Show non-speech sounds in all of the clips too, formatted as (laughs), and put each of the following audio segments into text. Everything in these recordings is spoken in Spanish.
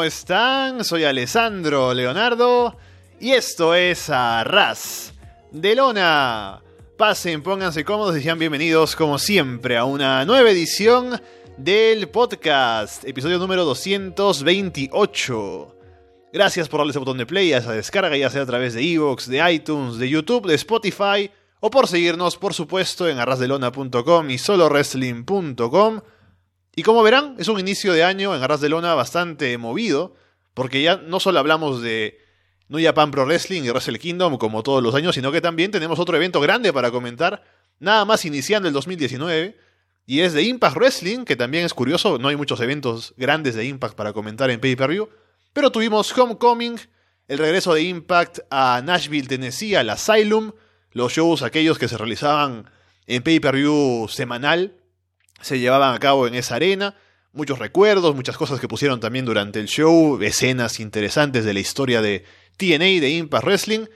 Hola, ¿cómo están? Soy Alessandro Leonardo y esto es Arras de Lona. Pasen, pónganse cómodos y sean bienvenidos como siempre a una nueva edición del podcast, episodio número 228. Gracias por darle ese botón de play a esa descarga, ya sea a través de Evox, de iTunes, de YouTube, de Spotify, o por seguirnos, por supuesto, en arrasdelona.com y solowrestling.com. Y como verán, es un inicio de año en Arras de Lona bastante movido, porque ya no solo hablamos de New Japan Pro Wrestling y Wrestle Kingdom como todos los años, sino que también tenemos otro evento grande para comentar, nada más iniciando el 2019, y es de Impact Wrestling, que también es curioso, no hay muchos eventos grandes de Impact para comentar en pay-per-view, pero tuvimos Homecoming, el regreso de Impact a Nashville, Tennessee, al Asylum, los shows aquellos que se realizaban en pay-per-view semanal, se llevaban a cabo en esa arena, muchos recuerdos, muchas cosas que pusieron también durante el show, escenas interesantes de la historia de TNA, de Impact Wrestling.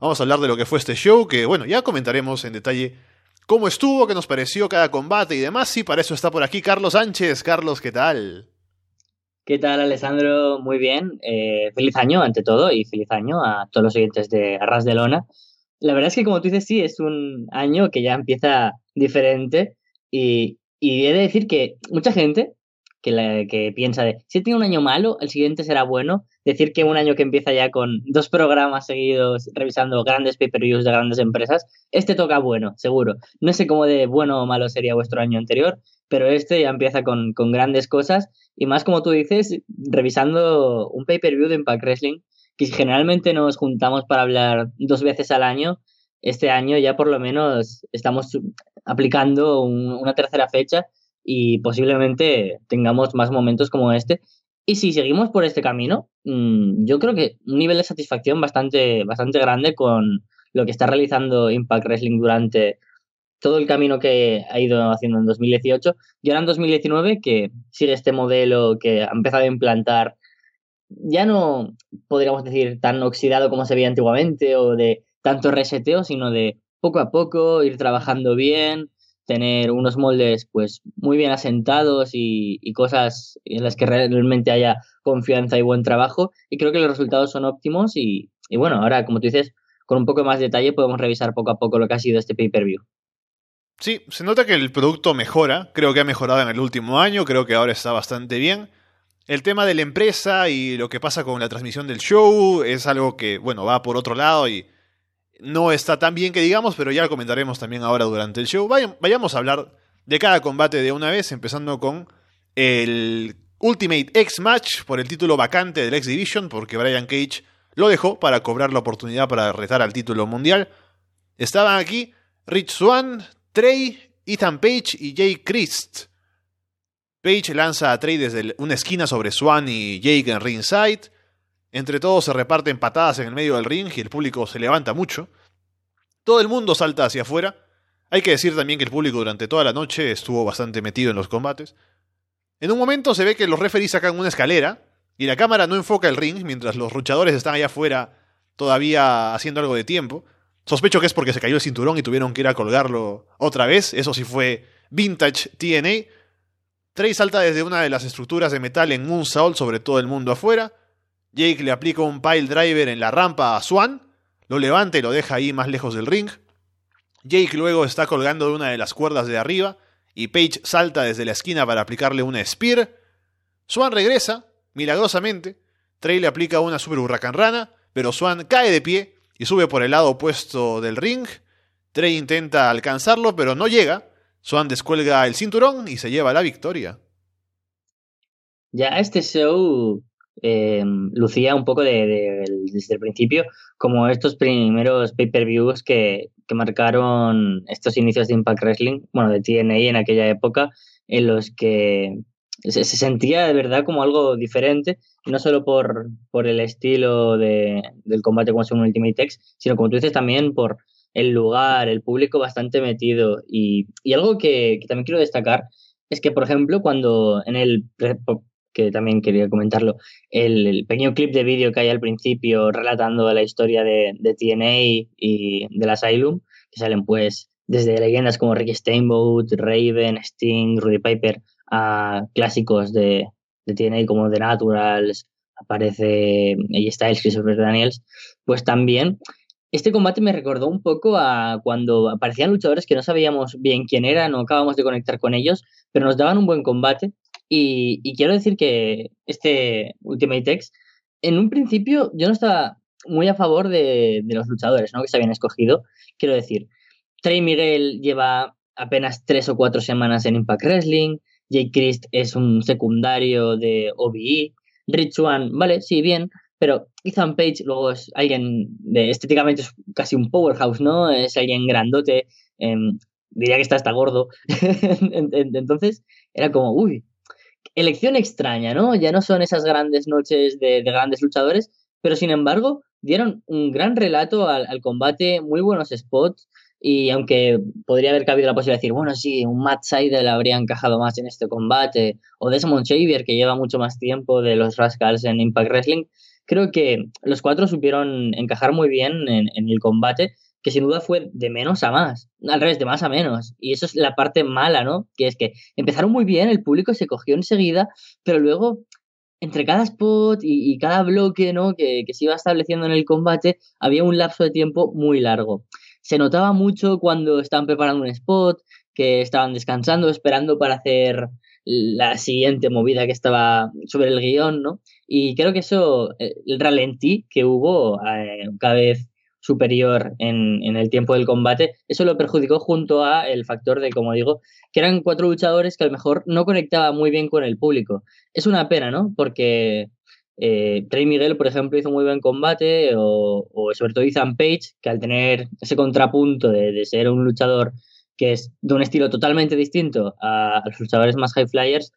Vamos a hablar de lo que fue este show, que bueno, ya comentaremos en detalle cómo estuvo, qué nos pareció cada combate y demás. Y para eso está por aquí Carlos Sánchez. Carlos, ¿qué tal? ¿Qué tal, Alessandro? Muy bien. Eh, feliz año, ante todo, y feliz año a todos los oyentes de Arras de Lona. La verdad es que, como tú dices, sí, es un año que ya empieza diferente y, y he de decir que mucha gente que, que piensa de si tiene un año malo, el siguiente será bueno. Decir que un año que empieza ya con dos programas seguidos revisando grandes pay-per-views de grandes empresas, este toca bueno, seguro. No sé cómo de bueno o malo sería vuestro año anterior, pero este ya empieza con, con grandes cosas y más como tú dices, revisando un pay-per-view de Impact Wrestling, que generalmente nos juntamos para hablar dos veces al año, este año ya por lo menos estamos aplicando una tercera fecha y posiblemente tengamos más momentos como este. Y si seguimos por este camino, mm, yo creo que un nivel de satisfacción bastante, bastante grande con lo que está realizando Impact Wrestling durante todo el camino que ha ido haciendo en 2018 y ahora en 2019 que sigue este modelo que ha empezado a implantar ya no podríamos decir tan oxidado como se veía antiguamente o de tanto reseteo, sino de poco a poco ir trabajando bien, tener unos moldes pues muy bien asentados y, cosas en las que realmente haya confianza y buen trabajo y creo que los resultados son óptimos y, bueno, ahora como tú dices, con un poco más de detalle podemos revisar poco a poco lo que ha sido este pay-per-view. Sí, se nota que el producto mejora, creo que ha mejorado en el último año, creo que ahora está bastante bien. El tema de la empresa y lo que pasa con la transmisión del show es algo que, bueno, va por otro lado y no está tan bien que digamos, pero ya lo comentaremos también ahora durante el show. Vayamos a hablar de cada combate de una vez, empezando con el Ultimate X Match por el título vacante del X Division, porque Brian Cage lo dejó para cobrar la oportunidad para retar al título mundial. Estaban aquí Rich Swan, Trey, Ethan Page y Jay Christ. Page lanza a Trey desde una esquina sobre Swan y Jake en ringside. Entre todos se reparten patadas en el medio del ring y el público se levanta mucho. Todo el mundo salta hacia afuera. Hay que decir también que el público durante toda la noche estuvo bastante metido en los combates. En un momento se ve que los referees sacan una escalera y la cámara no enfoca el ring mientras los luchadores están allá afuera todavía haciendo algo de tiempo. Sospecho que es porque se cayó el cinturón y tuvieron que ir a colgarlo otra vez. Eso sí fue vintage TNA. Trey salta desde una de las estructuras de metal en un Moonsault sobre todo el mundo afuera. Jake le aplica un pile driver en la rampa a Swan, lo levanta y lo deja ahí más lejos del ring. Jake luego está colgando de una de las cuerdas de arriba y Page salta desde la esquina para aplicarle una spear. Swan regresa, milagrosamente. Trey le aplica una super huracán rana, pero Swan cae de pie y sube por el lado opuesto del ring. Trey intenta alcanzarlo, pero no llega. Swan descuelga el cinturón y se lleva la victoria. Ya este show eh, lucía un poco de, desde el principio como estos primeros pay-per-views que, que, marcaron estos inicios de Impact Wrestling, bueno, de TNA en aquella época, en los que se, sentía de verdad como algo diferente, no solo por, por el estilo de, del combate como un Ultimate X, sino como tú dices también por el lugar, el público bastante metido. Y, y algo que, que también quiero destacar es que, por ejemplo, cuando en el que también quería comentarlo, el, pequeño clip de vídeo que hay al principio relatando la historia de, de TNA y del Asylum, que salen pues desde leyendas como Ricky Steamboat, Raven, Sting, Rudy Piper, a clásicos de, de TNA como The Naturals, aparece AJ Styles, Christopher Daniels, pues también este combate me recordó un poco a cuando aparecían luchadores que no sabíamos bien quién eran, no acabamos de conectar con ellos, pero nos daban un buen combate. Y, quiero decir que este Ultimate X, en un principio yo no estaba muy a favor de, los luchadores ¿no? que se habían escogido. Quiero decir, Trey Miguel lleva apenas tres o cuatro semanas en Impact Wrestling, Jake Christ es un secundario de OBE, Rich One, vale, sí, bien, pero Ethan Page luego es alguien de estéticamente es casi un powerhouse, ¿no? Es alguien grandote, em, diría que está hasta gordo. (laughs) Entonces era como, uy, elección extraña, ¿no? Ya no son esas grandes noches de, grandes luchadores, pero sin embargo dieron un gran relato al, combate, muy buenos spots. Y aunque podría haber cabido la posibilidad de decir, bueno, sí, un Matt Seidel habría encajado más en este combate, o Desmond Xavier, que lleva mucho más tiempo de los Rascals en Impact Wrestling, creo que los cuatro supieron encajar muy bien en, el combate, que sin duda fue de menos a más, al revés, de más a menos. Y eso es la parte mala, ¿no? Que es que empezaron muy bien, el público se cogió enseguida, pero luego entre cada spot y, cada bloque ¿no? Que, que, se iba estableciendo en el combate, había un lapso de tiempo muy largo. Se notaba mucho cuando estaban preparando un spot, que estaban descansando, esperando para hacer la siguiente movida que estaba sobre el guion, ¿no? Y creo que eso, eh, el ralentí que hubo eh, cada vez superior en, en, el tiempo del combate, eso lo perjudicó junto a el factor de, como digo, que eran cuatro luchadores que a lo mejor no conectaba muy bien con el público. Es una pena, ¿no? Porque eh, Trey Miguel, por ejemplo, hizo muy buen combate, o, o, sobre todo Ethan Page, que al tener ese contrapunto de, de ser un luchador que es de un estilo totalmente distinto a, los luchadores más high flyers,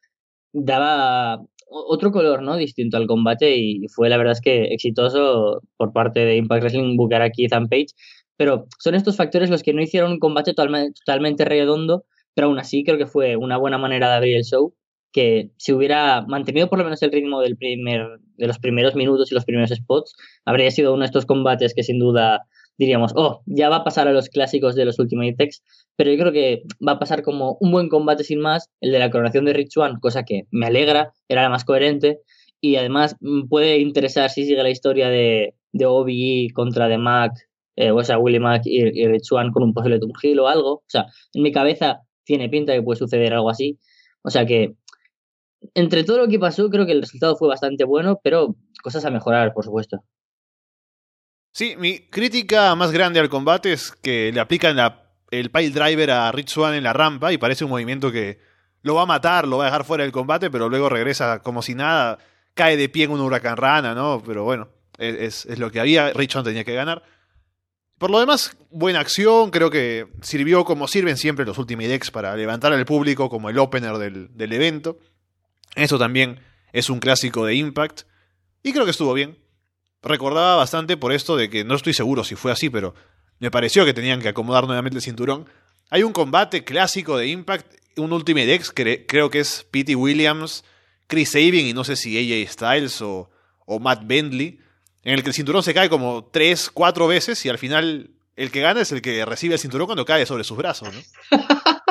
daba otro color, ¿no? Distinto al combate y fue la verdad es que exitoso por parte de Impact Wrestling buscar aquí Ethan Page, pero son estos factores los que no hicieron un combate totalmente redondo, pero aún así creo que fue una buena manera de abrir el show que si hubiera mantenido por lo menos el ritmo del primer, de los primeros minutos y los primeros spots, habría sido uno de estos combates que sin duda diríamos, oh, ya va a pasar a los clásicos de los Ultimate Tex, pero yo creo que va a pasar como un buen combate sin más, el de la coronación de Rich One, cosa que me alegra, era la más coherente, y además mm, puede interesar si sigue la historia de, de OBE contra The Mac, eh, o sea, Willie Mac y, Rich One con un posible Turgil o algo, o sea, en mi cabeza tiene pinta que puede suceder algo así, o sea que entre todo lo que pasó, creo que el resultado fue bastante bueno, pero cosas a mejorar, por supuesto. Sí, mi crítica más grande al combate es que le aplican el pile driver a Rich Swan en la rampa y parece un movimiento que lo va a matar, lo va a dejar fuera del combate, pero luego regresa como si nada, cae de pie en un huracán rana, ¿no? Pero bueno, es, lo que había, Rich Swan tenía que ganar. Por lo demás, buena acción, creo que sirvió como sirven siempre los Ultimate Decks para levantar al público como el opener del, del evento. Eso también es un clásico de Impact. Y creo que estuvo bien recordaba bastante por esto de que no estoy seguro si fue así, pero me pareció que tenían que acomodar nuevamente el cinturón. Hay un combate clásico de Impact, un Ultimate X, creo que es Pete Williams, Chris Sabin y no sé si AJ Styles o, o Matt Bentley, en el que el cinturón se cae como tres, cuatro veces y al final el que gana es el que recibe el cinturón cuando cae sobre sus brazos, ¿no? (laughs)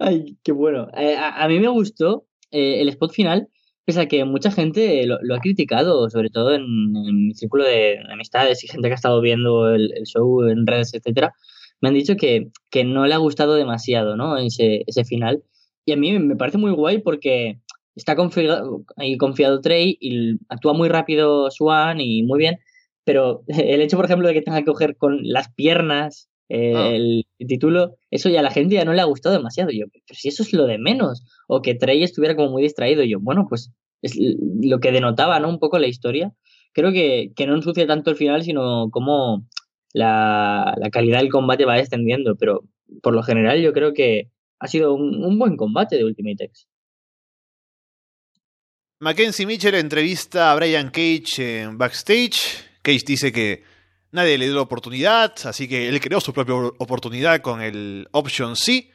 Ay, qué bueno. Eh, a, mí me gustó eh, el spot final Pese a que mucha gente lo, ha criticado, sobre todo en, mi círculo de amistades y gente que ha estado viendo el, show en redes, etcétera, me han dicho que, que, no le ha gustado demasiado, ¿no? Ese, ese final. Y a mí me parece muy guay porque está confiado, confiado Trey y actúa muy rápido Swan y muy bien, pero (laughs) el hecho, por ejemplo, de que tenga que coger con las piernas eh, ah. el, título, eso ya a la gente ya no le ha gustado demasiado. Yo, pero si eso es lo de menos, o que Trey estuviera como muy distraído, yo, bueno, pues es lo que denotaba, ¿no? Un poco la historia. Creo que, que no ensucia tanto el final, sino como la, la, calidad del combate va descendiendo, pero por lo general yo creo que ha sido un, un buen combate de Ultimate X. Mackenzie Mitchell entrevista a Brian Cage en backstage. Cage dice que Nadie le dio la oportunidad, así que él creó su propia oportunidad con el Option C.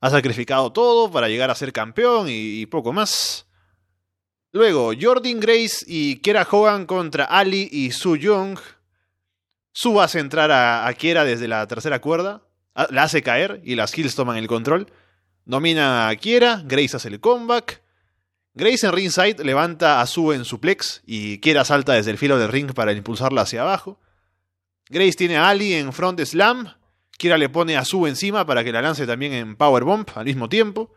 Ha sacrificado todo para llegar a ser campeón y, poco más. Luego, Jordan Grace y Kiera Hogan contra Ali y Su Young. Su hace entrar a, a Kiera desde la tercera cuerda, la hace caer y las Hills toman el control. Domina a Kiera, Grace hace el comeback. Grace en ringside levanta a Sue en suplex y Kiera salta desde el filo del ring para impulsarla hacia abajo. Grace tiene a Ali en front slam. Kiera le pone a Sue encima para que la lance también en powerbomb al mismo tiempo.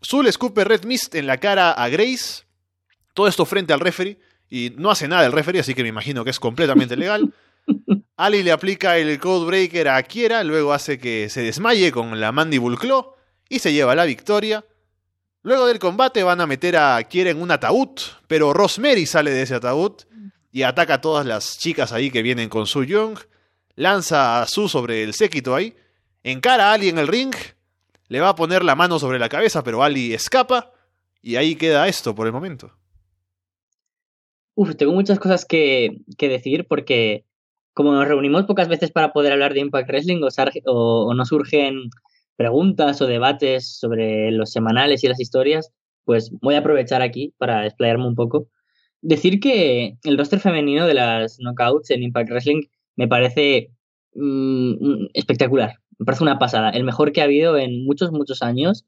Sue le escupe Red Mist en la cara a Grace. Todo esto frente al referee. Y no hace nada el referee, así que me imagino que es completamente (laughs) legal. Ali le aplica el Codebreaker a Kiera, luego hace que se desmaye con la Mandible Claw y se lleva la victoria. Luego del combate van a meter a Kiera en un ataúd, pero Rosemary sale de ese ataúd y ataca a todas las chicas ahí que vienen con Su Young. Lanza a Su sobre el séquito ahí. Encara a Ali en el ring. Le va a poner la mano sobre la cabeza, pero Ali escapa. Y ahí queda esto por el momento. Uf, tengo muchas cosas que, que decir porque como nos reunimos pocas veces para poder hablar de Impact Wrestling o, o, nos surgen preguntas o debates sobre los semanales y las historias, pues voy a aprovechar aquí para explayarme un poco. Decir que el roster femenino de las knockouts en Impact Wrestling me parece mmm, espectacular, me parece una pasada, el mejor que ha habido en muchos, muchos años.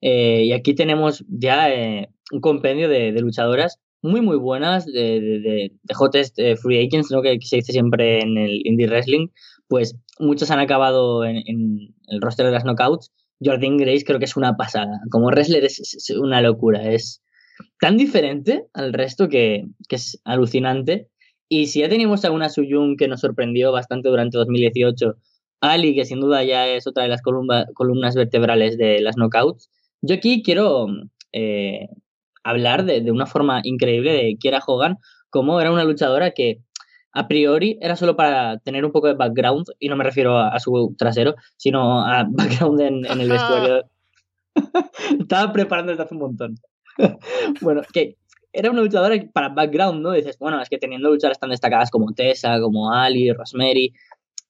Eh, y aquí tenemos ya eh, un compendio de, luchadoras muy, muy buenas de, de, de, hottest eh, free agents, ¿no? Que, se dice siempre en el indie wrestling, pues muchos han acabado en, en, el roster de las knockouts. Jordan Grace creo que es una pasada. Como wrestler es, es una locura. Es tan diferente al resto que, que, es alucinante. Y si ya teníamos a una Suyun que nos sorprendió bastante durante 2018, Ali, que sin duda ya es otra de las columna, columnas vertebrales de las knockouts, yo aquí quiero eh, hablar de, de, una forma increíble de Kiera Hogan, como era una luchadora que a priori era solo para tener un poco de background, y no me refiero a, a su trasero, sino a background en, en el (laughs) vestuario. Estaba preparando desde hace un montón. (laughs) bueno, que era una luchadora para background, ¿no? dices, bueno, es que teniendo luchadoras tan destacadas como Tessa, como Ali, Rosemary,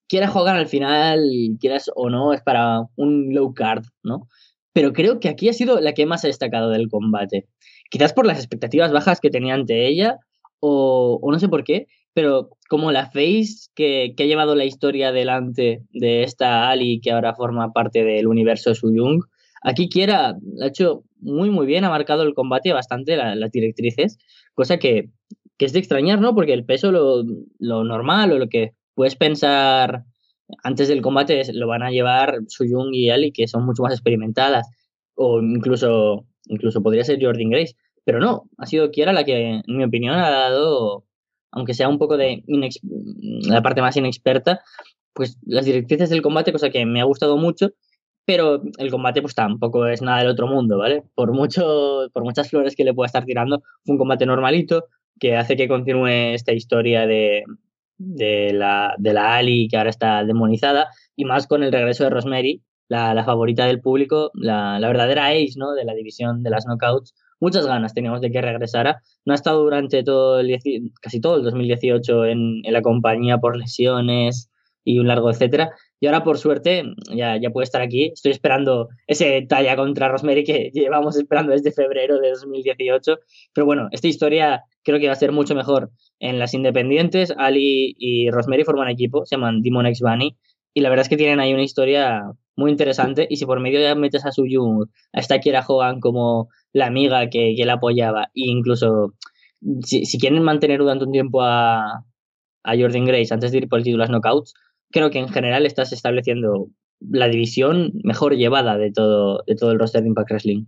Kiera Hogan al final, quieras o no, es para un low card, ¿no? Pero creo que aquí ha sido la que más ha destacado del combate quizás por las expectativas bajas que tenía ante ella, o, no sé por qué, pero como la face que, que, ha llevado la historia adelante de esta Ali que ahora forma parte del universo Suyung, aquí Kiera ha hecho muy muy bien, ha marcado el combate bastante la, las directrices, cosa que, que, es de extrañar, ¿no? Porque el peso, lo, lo normal o lo que puedes pensar antes del combate lo van a llevar Suyung y Ali, que son mucho más experimentadas, o incluso incluso podría ser Jordan Grace, pero no, ha sido Kiera la que, en mi opinión, ha dado, aunque sea un poco de la parte más inexperta, pues las directrices del combate, cosa que me ha gustado mucho, pero el combate pues tampoco es nada del otro mundo, ¿vale? Por mucho, por muchas flores que le pueda estar tirando, fue un combate normalito que hace que continúe esta historia de, de la, de la Ali que ahora está demonizada y más con el regreso de Rosemary la, favorita del público, la, la, verdadera ace ¿no? de la división de las knockouts. Muchas ganas teníamos de que regresara. No ha estado durante todo el, casi todo el 2018 en, en la compañía por lesiones y un largo etcétera. Y ahora, por suerte, ya, ya puede estar aquí. Estoy esperando ese talla contra Rosemary que (laughs) llevamos esperando desde febrero de 2018. Pero bueno, esta historia creo que va a ser mucho mejor en las independientes. Ali y Rosemary forman equipo, se llaman Demon X Bunny. Y la verdad es que tienen ahí una historia muy interesante. Y si por medio ya metes a Suyun, a esta Kiera Hogan como la amiga que, que la apoyaba, e incluso si, si, quieren mantener durante un tiempo a, a Jordan Grace antes de ir por el título a Knockouts, creo que en general estás estableciendo la división mejor llevada de todo, de todo el roster de Impact Wrestling.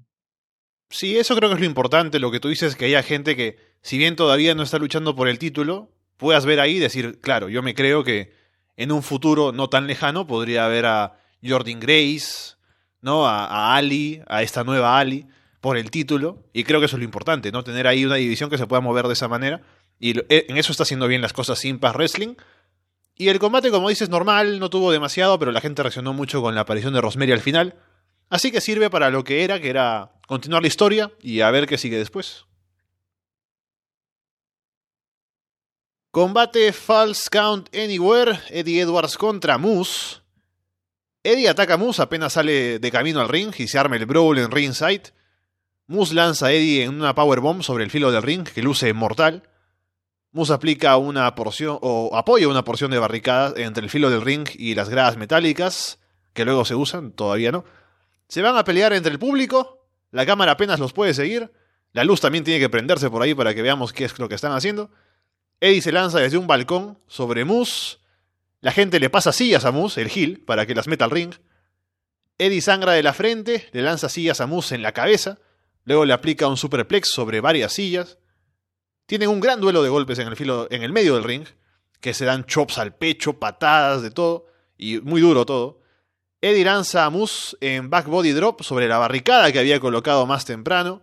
Sí, eso creo que es lo importante, lo que tú dices, que haya gente que, si bien todavía no está luchando por el título, puedas ver ahí y decir, claro, yo me creo que en un futuro no tan lejano podría haber a Jordan Grace, ¿no? A, a, Ali, a esta nueva Ali, por el título. Y creo que eso es lo importante, ¿no? Tener ahí una división que se pueda mover de esa manera. Y eh, en eso está haciendo bien las cosas Impact Wrestling. Y el combate, como dices, normal, no tuvo demasiado, pero la gente reaccionó mucho con la aparición de Rosemary al final. Así que sirve para lo que era, que era continuar la historia y a ver qué sigue después. Combate False Count Anywhere, Eddie Edwards contra Moose. Eddie ataca a Moose apenas sale de camino al ring y se arma el brawl en ringside. Moose lanza a Eddie en una powerbomb sobre el filo del ring que luce mortal. Moose aplica una porción o apoya una porción de barricada entre el filo del ring y las gradas metálicas que luego se usan, todavía no. Se van a pelear entre el público, la cámara apenas los puede seguir La luz también tiene que prenderse por ahí para que veamos qué es lo que están haciendo. Eddie se lanza desde un balcón sobre Moose. La gente le pasa sillas a Moose, el Hill, para que las meta al ring. Eddie sangra de la frente, le lanza sillas a Moose en la cabeza. Luego le aplica un superplex sobre varias sillas. Tienen un gran duelo de golpes en el, filo, en el medio del ring, que se dan chops al pecho, patadas, de todo, y muy duro todo. Eddie lanza a Moose en back body drop sobre la barricada que había colocado más temprano.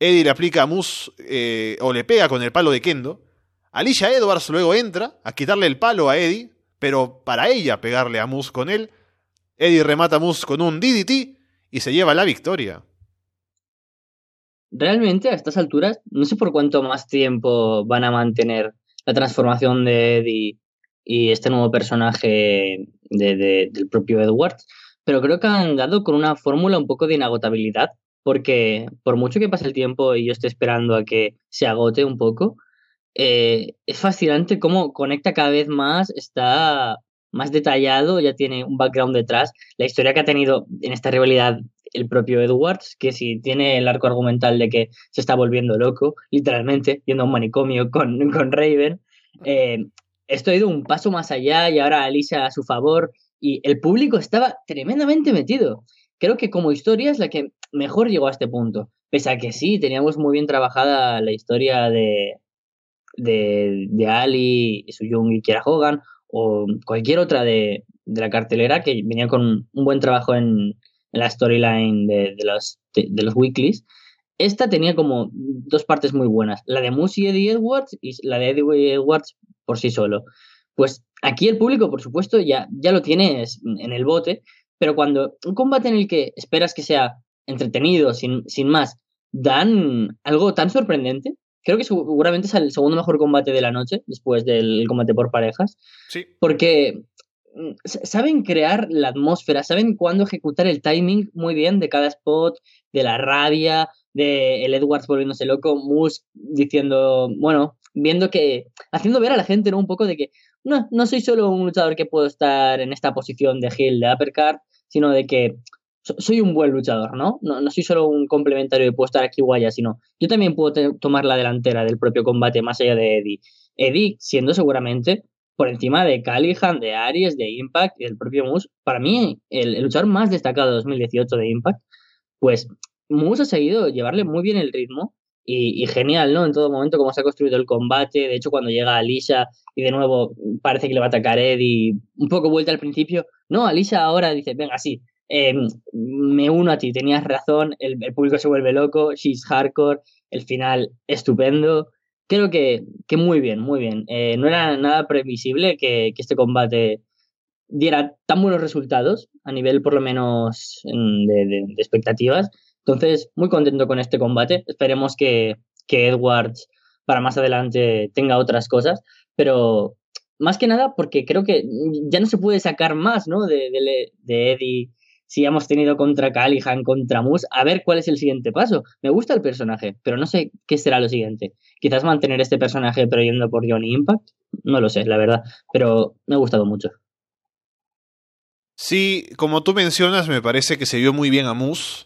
Eddie le aplica a Moose eh, o le pega con el palo de Kendo. Alicia Edwards luego entra a quitarle el palo a Eddie, pero para ella pegarle a Moose con él. Eddie remata a Moose con un DDT y se lleva la victoria realmente a estas alturas no sé por cuánto más tiempo van a mantener la transformación de Eddie y este nuevo personaje del propio Edwards, pero creo que han dado con una fórmula un poco de inagotabilidad, porque por mucho que pase el tiempo y yo esté esperando a que se agote un poco, eh, es fascinante cómo conecta cada vez más, está más detallado, ya tiene un background detrás. La historia que ha tenido en esta rivalidad el propio Edwards, que si tiene el arco argumental de que se está volviendo loco, literalmente, yendo a un manicomio con, (laughs) con Raven, eh, esto ha ido un paso más allá y ahora Alicia a su favor y el público estaba tremendamente metido. Creo que como historia es la que mejor llegó a este punto. Pese a que sí, teníamos muy bien trabajada la historia de, de, de Ali, Suyung y Kiera Hogan, o cualquier otra de, de la cartelera que venía con un buen trabajo en la storyline de, los, de, los weeklies. Esta tenía como dos partes muy buenas, la de Moose y Eddie Edwards y la de Eddie Edwards por sí solo. Pues aquí el público, por supuesto, ya, ya lo tienes en el bote, pero cuando un combate en el que esperas que sea entretenido, sin, sin más, dan algo tan sorprendente, creo que seguramente es el segundo mejor combate de la noche, después del combate por parejas. Sí. Porque saben crear la atmósfera, saben cuándo ejecutar el timing muy bien de cada spot, de la rabia, de el Edwards volviéndose loco, Moose diciendo, bueno, viendo que, haciendo ver a la gente ¿no? un poco de que no, no soy solo un luchador que puedo estar en esta posición de heel, de uppercut, sino de que soy un buen luchador, ¿no? ¿no? No soy solo un complementario que puedo estar aquí guaya, sino yo también puedo tomar la delantera del propio combate más allá de Eddie. Eddie siendo seguramente por encima de Callihan, de Aries, de Impact y del propio Moose. Para mí, el, luchador más destacado de 2018 de Impact, pues Moose ha seguido llevarle muy bien el ritmo y, genial, ¿no? En todo momento, cómo se ha construido el combate. De hecho, cuando llega Alicia y de nuevo parece que le va a atacar Eddie, un poco vuelta al principio. No, Alicia ahora dice, venga, sí, em, me uno a ti, tenías razón, el, el, público se vuelve loco, she's hardcore, el final estupendo creo que, que muy bien, muy bien. Eh, no era nada previsible que, que, este combate diera tan buenos resultados, a nivel por lo menos de, de, expectativas. Entonces, muy contento con este combate. Esperemos que, que Edwards para más adelante tenga otras cosas, pero más que nada porque creo que ya no se puede sacar más ¿no? de, de, de Eddie si hemos tenido contra Callihan, contra Moose, a ver cuál es el siguiente paso. Me gusta el personaje, pero no sé qué será lo siguiente. Quizás mantener este personaje pero yendo por Johnny Impact, no lo sé, la verdad, pero me ha gustado mucho. Sí, como tú mencionas, me parece que se vio muy bien a Moose.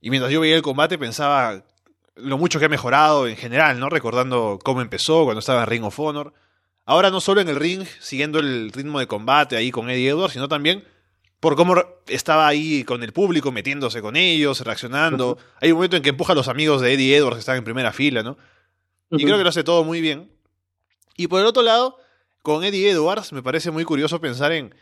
Y mientras yo veía el combate pensaba lo mucho que ha mejorado en general, ¿no? Recordando cómo empezó cuando estaba en Ring of Honor. Ahora no solo en el ring, siguiendo el ritmo de combate ahí con Eddie Edwards, sino también por cómo estaba ahí con el público, metiéndose con ellos, reaccionando. Hay un momento en que empuja a los amigos de Eddie Edwards que están en primera fila, ¿no? Y creo que lo hace todo muy bien. Y por el otro lado, con Eddie Edwards me parece muy curioso pensar en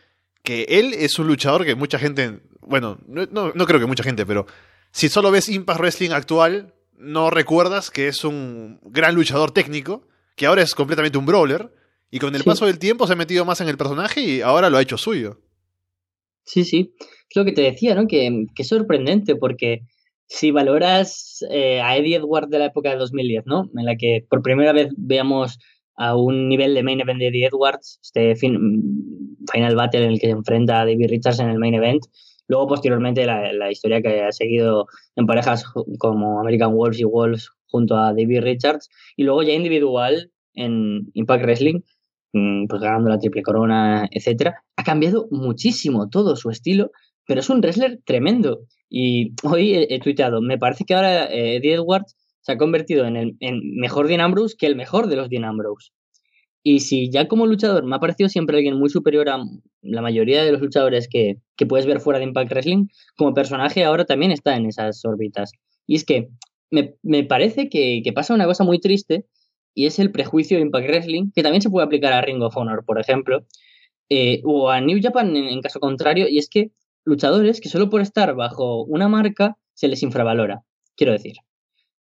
que él es un luchador que mucha gente, bueno, no, no creo que mucha gente, pero si solo ves Impact Wrestling actual, no recuerdas que es un gran luchador técnico, que ahora es completamente un brawler, y con el paso del tiempo se ha metido más en el personaje y ahora lo ha hecho suyo. Sí, sí. Es lo que te decía, ¿no? Que, que es sorprendente porque si valoras eh, a Eddie Edwards de la época de 2010, ¿no? En la que por primera vez veamos a un nivel de main event de Eddie Edwards, este final battle en el que se enfrenta a David Richards en el main event. Luego, posteriormente, la, la historia que ha seguido en parejas como American Wolves y Wolves junto a David Richards. Y luego ya individual en Impact Wrestling, Mm, pues ganando la triple corona, etcétera, ha cambiado muchísimo todo su estilo, pero es un wrestler tremendo. Y hoy he, tuiteado, me parece que ahora eh, Eddie Edwards se ha convertido en el mejor Dean Ambrose que el mejor de los Dean Ambrose. Y si ya como luchador me ha parecido siempre alguien muy superior a la mayoría de los luchadores que, puedes ver fuera de Impact Wrestling, como personaje ahora también está en esas órbitas. Y es que me, parece que, pasa una cosa muy triste y es el prejuicio de Impact Wrestling, que también se puede aplicar a Ring of Honor, por ejemplo, eh, o a New Japan en, caso contrario, y es que luchadores que solo por estar bajo una marca se les infravalora. Quiero decir,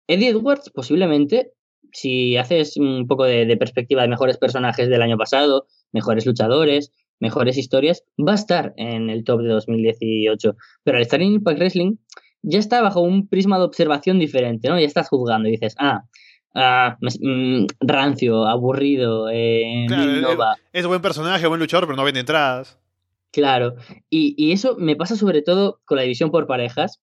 Eddie Edwards posiblemente si haces un poco de, perspectiva de mejores personajes del año pasado, mejores luchadores, mejores historias, va a estar en el top de 2018. Pero al estar en Impact Wrestling, ya está bajo un prisma de observación diferente, ¿no? Ya estás juzgando y dices, ah, ah mm, rancio, aburrido, eh, claro, es, buen personaje, buen luchador, pero no vende entradas. Claro, y, y, eso me pasa sobre todo con la división por parejas,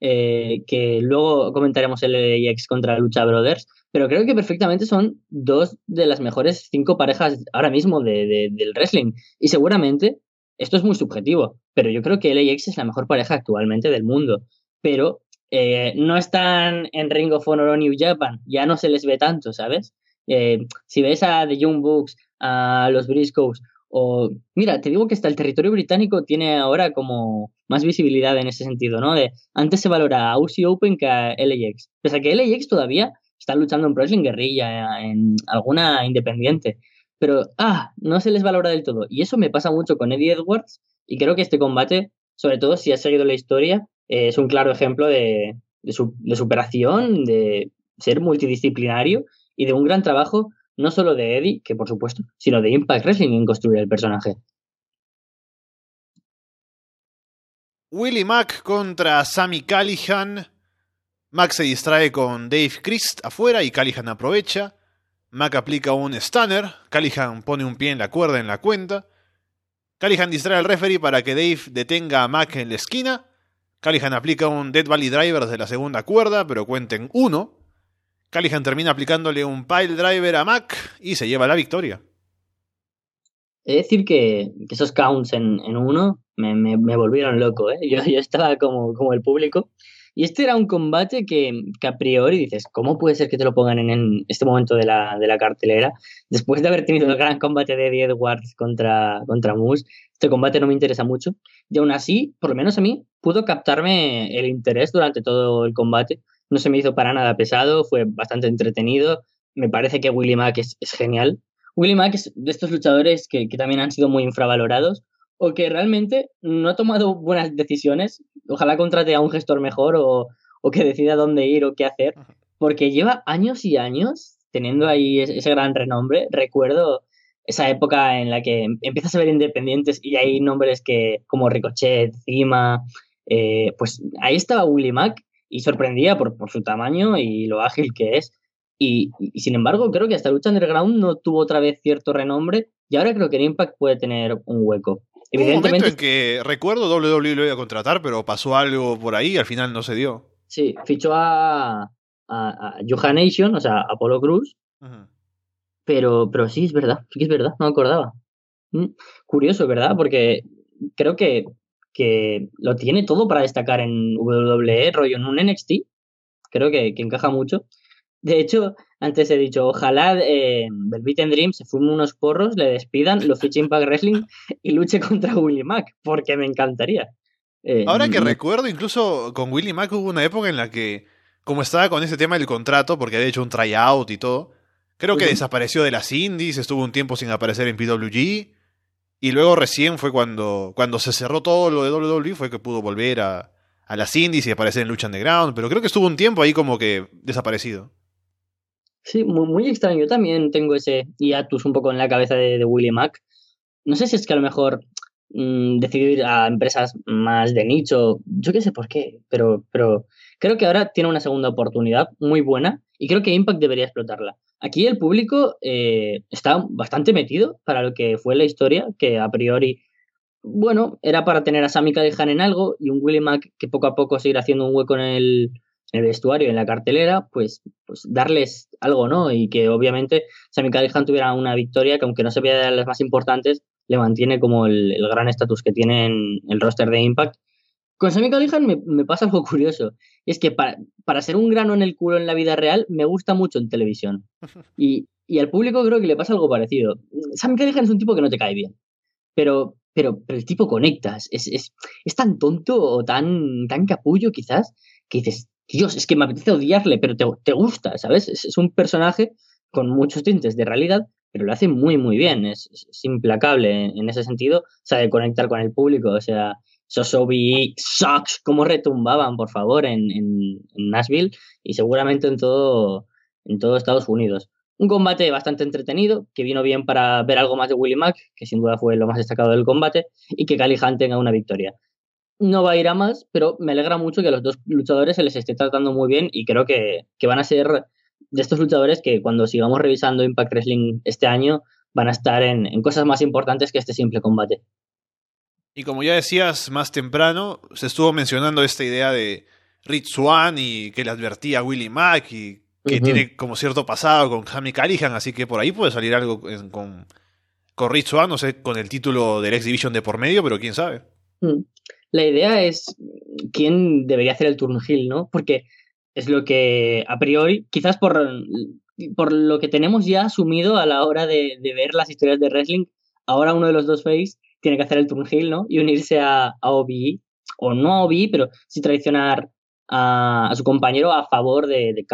eh, que luego comentaremos el LAX contra Lucha Brothers, pero creo que perfectamente son dos de las mejores cinco parejas ahora mismo de, del wrestling. Y seguramente, esto es muy subjetivo, pero yo creo que LAX es la mejor pareja actualmente del mundo. Pero eh, no están en Ring of Honor o New Japan, ya no se les ve tanto, ¿sabes? Eh, si ves a The Young Bucks, a los Briscoes, o mira, te digo que hasta el territorio británico tiene ahora como más visibilidad en ese sentido, ¿no? De antes se valora a Aussie Open que a LAX. Pese a que LAX todavía están luchando en wrestling guerrilla, en alguna independiente. Pero, ah, no se les valora del todo. Y eso me pasa mucho con Eddie Edwards. Y creo que este combate, sobre todo si has seguido la historia, es un claro ejemplo de, de, superación, de ser multidisciplinario y de un gran trabajo, no solo de Eddie, que por supuesto, sino de Impact Wrestling en construir el personaje. Willie Mack contra Sammy Callihan. Max se distrae con Dave Christ afuera y Callihan aprovecha. Mac aplica un stunner, Callihan pone un pie en la cuerda en la cuenta. Callihan distrae al referee para que Dave detenga a Mac en la esquina. Callihan aplica un Dead Valley Driver desde la segunda cuerda, pero cuenten uno. Callihan termina aplicándole un Pile Driver a Mac y se lleva la victoria. Es decir que, esos counts en, uno me, volvieron loco, ¿eh? Yo, yo estaba como, como el público y este era un combate que, a priori dices, ¿cómo puede ser que te lo pongan en, este momento de la, cartelera? Después de haber tenido el gran combate de Eddie Edwards contra, contra Moose, este combate no me interesa mucho. Y aún así, por lo menos a mí, pudo captarme el interés durante todo el combate. No se me hizo para nada pesado, fue bastante entretenido. Me parece que Willie Mack es, genial. Willie Mack es de estos luchadores que, que también han sido muy infravalorados o que realmente no ha tomado buenas decisiones. Ojalá contrate a un gestor mejor o, que decida dónde ir o qué hacer, porque lleva años y años teniendo ahí ese gran renombre. Recuerdo esa época en la que em, empiezas a ver independientes y hay nombres que como Ricochet, Cima, eh, pues ahí estaba Willie Mack y sorprendía por, por su tamaño y lo ágil que es. Y, y, sin embargo, creo que hasta lucha underground no tuvo otra vez cierto renombre y ahora creo que en Impact puede tener un hueco. Hubo un momento en que recuerdo WWE lo iba a contratar, pero pasó algo por ahí y al final no se dio. Sí, fichó a, a, a Nation, o sea, a Apollo Cruz. Pero, pero sí, es verdad, sí que es verdad, no me acordaba. Mm, curioso, ¿verdad? Porque creo que, que lo tiene todo para destacar en WWE, rollo en un NXT. Creo que, que encaja mucho. De hecho, antes he dicho, ojalá eh, Velvet Dream se fume unos porros, le despidan, lo fiche Impact Wrestling y luche contra Willie Mack, porque me encantaría. Eh, Ahora que recuerdo, incluso con Willie Mack hubo una época en la que, como estaba con ese tema del contrato, porque había hecho un tryout y todo, creo que desapareció de las indies, estuvo un tiempo sin aparecer en PWG, y luego recién fue cuando, cuando se cerró todo lo de WWE, fue que pudo volver a, a las indies y aparecer en Lucha Underground, pero creo que estuvo un tiempo ahí como que desaparecido. Sí, muy, extraño. Yo también tengo ese hiatus un poco en la cabeza de, de Willie Mac. No sé si es que a lo mejor mmm, decidió ir a empresas más de nicho. Yo qué sé por qué, pero, pero creo que ahora tiene una segunda oportunidad muy buena y creo que Impact debería explotarla. Aquí el público eh, está bastante metido para lo que fue la historia, que a priori, bueno, era para tener a Sammy Callihan en algo y un Willie Mac que poco a poco seguir haciendo un hueco en el, el vestuario, en la cartelera, pues, pues darles algo, ¿no? Y que obviamente Sammy Callihan tuviera una victoria que aunque no se vea de las más importantes, le mantiene como el, gran estatus que tiene en el roster de Impact. Con Sammy Callihan me, pasa algo curioso. Y es que para, para, ser un grano en el culo en la vida real, me gusta mucho en televisión. (laughs) Y, y al público creo que le pasa algo parecido. Sammy Callihan es un tipo que no te cae bien. Pero, pero, pero el tipo conectas. Es, es, es tan tonto o tan, tan capullo, quizás, que dices, Dios, es que me apetece odiarle, pero te, te gusta, ¿sabes? Es, es, un personaje con muchos tintes de realidad, pero lo hace muy, muy bien. Es, es implacable en, ese sentido. Sabe conectar con el público. O sea, Sosobi, Sox, cómo retumbaban, por favor, en, en, Nashville y seguramente en todo, en todo Estados Unidos. Un combate bastante entretenido, que vino bien para ver algo más de Willie Mack, que sin duda fue lo más destacado del combate, y que Callihan tenga una victoria. No va a ir a más, pero me alegra mucho que a los dos luchadores se les esté tratando muy bien y creo que, que van a ser de estos luchadores que cuando sigamos revisando Impact Wrestling este año van a estar en, en cosas más importantes que este simple combate. Y como ya decías más temprano, se estuvo mencionando esta idea de Rich Swan y que le advertía a Willie Mack y que tiene como cierto pasado con Jamie Callihan, así que por ahí puede salir algo con, con Rich Swan, no sé, con el título del X Division de por medio, pero quién sabe. Mm. La idea es quién debería hacer el turn heel, ¿no? Porque es lo que a priori, quizás por, por lo que tenemos ya asumido a la hora de, ver las historias de wrestling, ahora uno de los dos face tiene que hacer el turn heel, ¿no? Y unirse a, a OBE, o no a OBE, pero sí traicionar a, su compañero a favor de, de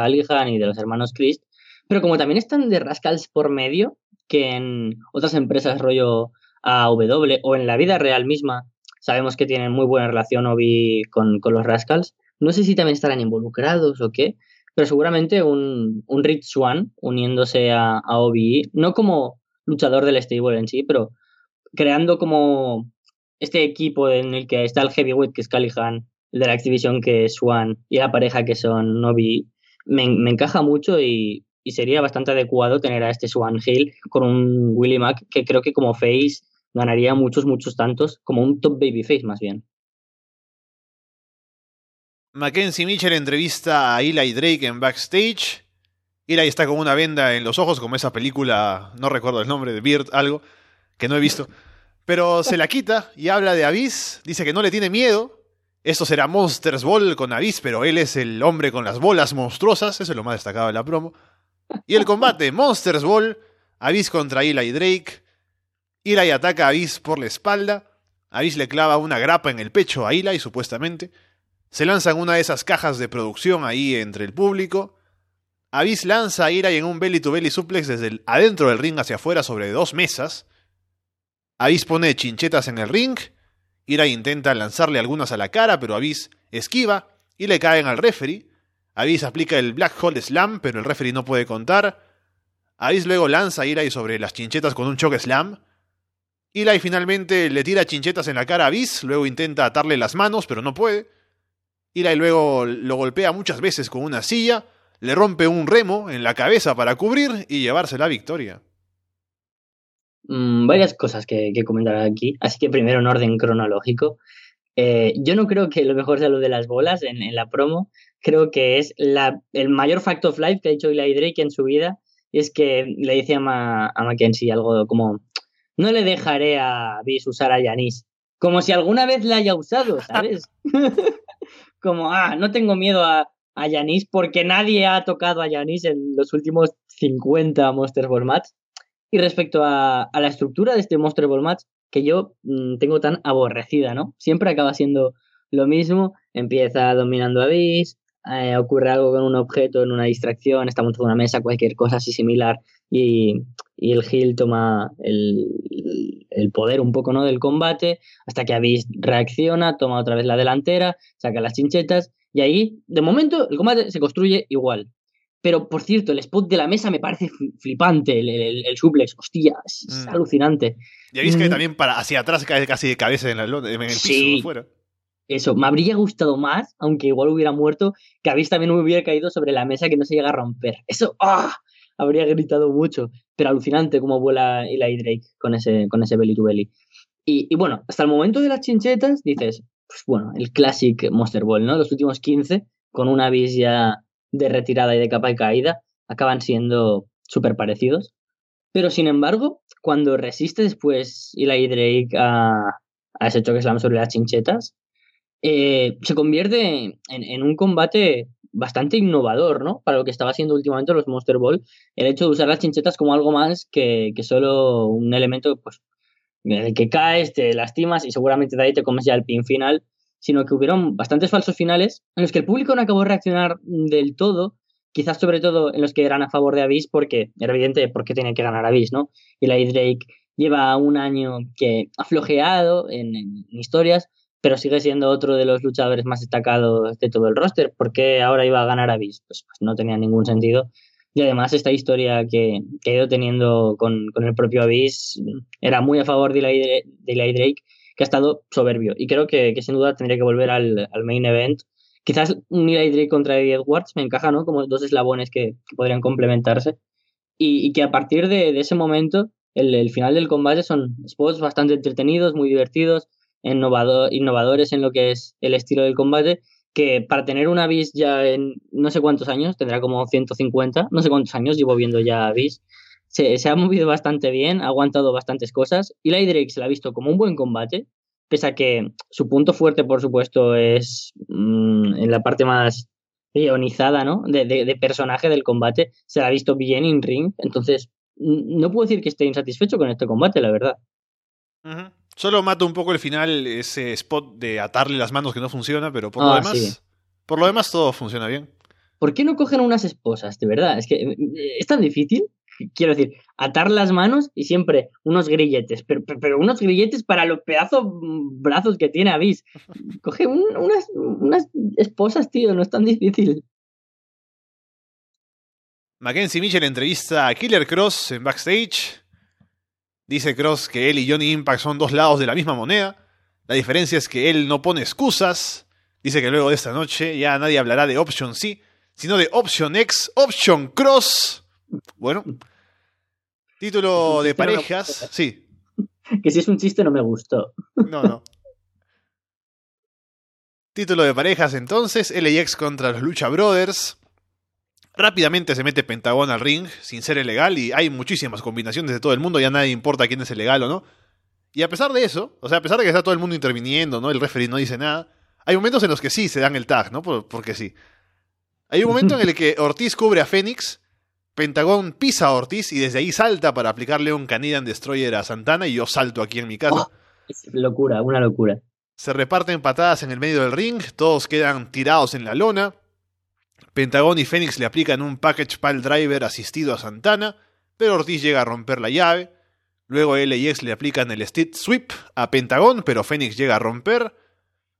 y de los hermanos Christ. Pero como también están de Rascals por medio, que en otras empresas rollo AW o en la vida real misma sabemos que tienen muy buena relación OBI con, con los Rascals, no sé si también estarán involucrados o qué, pero seguramente un, un Rich Swan uniéndose a, a OBI, no como luchador del stable en sí, pero creando como este equipo en el que está el heavyweight que es Callihan, el de la Activision que es Swan y la pareja que son Novi, me, me encaja mucho y, y, sería bastante adecuado tener a este Swan Hill con un Willie Mack que creo que como face ganaría muchos, muchos tantos, como un top babyface más bien. Mackenzie Mitchell entrevista a Eli Drake en backstage. Eli está con una venda en los ojos, como esa película, no recuerdo el nombre, de Beard, algo, que no he visto. Pero se la quita y habla de Abyss, dice que no le tiene miedo. Esto será Monsters Ball con Abyss, pero él es el hombre con las bolas monstruosas, eso es lo más destacado de la promo. Y el combate, Monsters Ball, Abyss contra Eli Drake. Eli ataca a Abyss por la espalda. Abyss le clava una grapa en el pecho a Eli, supuestamente. Se lanza una de esas cajas de producción ahí entre el público. Abyss lanza a Eli en un belly to belly suplex desde adentro del ring hacia afuera sobre dos mesas. Abyss pone chinchetas en el ring. Ira intenta lanzarle algunas a la cara, pero Abyss esquiva y le caen al referee. Abyss aplica el Black Hole Slam, pero el referee no puede contar. Abyss luego lanza a Ira sobre las chinchetas con un choke slam. Eli finalmente le tira chinchetas en la cara a Abyss, luego intenta atarle las manos, pero no puede. Eli luego lo golpea muchas veces con una silla, le rompe un remo en la cabeza para cubrir y llevarse la victoria. Mm, varias cosas que, comentar aquí, así que primero en orden cronológico. Eh, yo no creo que lo mejor sea lo de las bolas en, la promo, creo que es la, el mayor fact of life que ha dicho Eli Drake en su vida, y es que le dice a, a Mackenzie algo como, no le dejaré a Bis usar a Yanis. Como si alguna vez la haya usado, ¿sabes? (laughs) Como, ah, no tengo miedo a, a Yanis porque nadie ha tocado a Yanis en los últimos 50 Monster Match. Y respecto a, a la estructura de este Monster Ball Match, que yo mm, tengo tan aborrecida, ¿no? Siempre acaba siendo lo mismo. Empieza dominando a eh, ocurre algo con un objeto, en una distracción, estamos en una mesa, cualquier cosa así similar, y, y el Gil toma el, el, poder un poco ¿no? del combate, hasta que Abyss reacciona, toma otra vez la delantera, saca las chinchetas, y ahí, de momento, el combate se construye igual. Pero, por cierto, el spot de la mesa me parece flipante, el, el, suplex, hostia, es mm. alucinante. Y habéis que mm. también para hacia atrás cae casi de cabeza en, en el piso fuera. Eso, me habría gustado más, aunque igual hubiera muerto, que Abyss también hubiera caído sobre la mesa que no se llega a romper. Eso, ¡ah! Habría gritado mucho, pero alucinante como vuela Eli Drake con ese, con ese belly to belly. Y, bueno, hasta el momento de las chinchetas dices, pues bueno, el classic Monster Ball, ¿no? Los últimos 15, con una Abyss ya de retirada y de capa y caída, acaban siendo súper parecidos. Pero sin embargo, cuando resiste después Eli Drake a, a ese choque slam sobre las chinchetas, eh, se convierte en, un combate bastante innovador, ¿no? Para lo que estaba haciendo últimamente los Monster Ball, el hecho de usar las chinchetas como algo más que, que solo un elemento, pues, en el que caes, te lastimas y seguramente de ahí te comes ya el pin final, sino que hubieron bastantes falsos finales en los que el público no acabó de reaccionar del todo, quizás sobre todo en los que eran a favor de Abyss, porque era evidente por qué tenía que ganar Abyss, ¿no? Y la Drake lleva un año que ha flojeado en, historias, pero sigue siendo otro de los luchadores más destacados de todo el roster. ¿Por qué ahora iba a ganar Abyss? Pues, pues no tenía ningún sentido. Y además esta historia que, que ha ido teniendo con, el propio Abyss era muy a favor de Eli Drake, que ha estado soberbio. Y creo que, sin duda tendría que volver al, main event. Quizás un Eli contra Eddie Edwards me encaja, ¿no? Como dos eslabones que, podrían complementarse. Y, que a partir de, ese momento, el, final del combate son spots bastante entretenidos, muy divertidos, innovadores en lo que es el estilo del combate que para tener una bis ya en no sé cuántos años, tendrá como 150, no sé cuántos años llevo viendo ya bis, se, se ha movido bastante bien, ha aguantado bastantes cosas y la Drake se la ha visto como un buen combate, pese a que su punto fuerte, por supuesto, es mm, en la parte más ionizada, ¿no? De, de, personaje del combate, se la ha visto bien in ring, entonces no puedo decir que esté insatisfecho con este combate, la verdad. Solo mata un poco el final, ese spot de atarle las manos que no funciona, pero por lo ah, demás. Por lo demás todo funciona bien. ¿Por qué no cogen unas esposas? De verdad, es que eh, es tan difícil. Quiero decir, atar las manos y siempre unos grilletes, pero, pero unos grilletes para los pedazos brazos que tiene Avis. (laughs) Coge unas, unas esposas, tío, no es tan difícil. Mackenzie Mitchell entrevista a Killer Cross en backstage. Dice Cross que él y Johnny Impact son dos lados de la misma moneda. La diferencia es que él no pone excusas. Dice que luego de esta noche ya nadie hablará de Option C, sino de Option X, Option Cross. Bueno. Título de parejas. sí. Que si es un chiste no me gustó. No, no. Título de parejas entonces, LAX contra los Lucha Brothers. Rápidamente se mete Pentagón al ring sin ser ilegal y hay muchísimas combinaciones de todo el mundo, ya nadie importa quién es el legal o no. Y a pesar de eso, o sea, a pesar de que está todo el mundo interviniendo, ¿no? El referee no dice nada, hay momentos en los que sí se dan el tag, ¿no? porque sí. Hay un momento en el que Ortiz cubre a Fénix, Pentagón pisa a Ortiz y desde ahí salta para aplicarle un Canadian Destroyer a Santana y yo salto aquí en mi casa. Oh, es locura, una locura. Se reparten patadas en el medio del ring, todos quedan tirados en la lona. Pentagón y Fénix le aplican un package pile driver asistido a Santana, pero Ortiz llega a romper la llave. Luego LAX le aplican el Steed Sweep a Pentagón, pero Fénix llega a romper.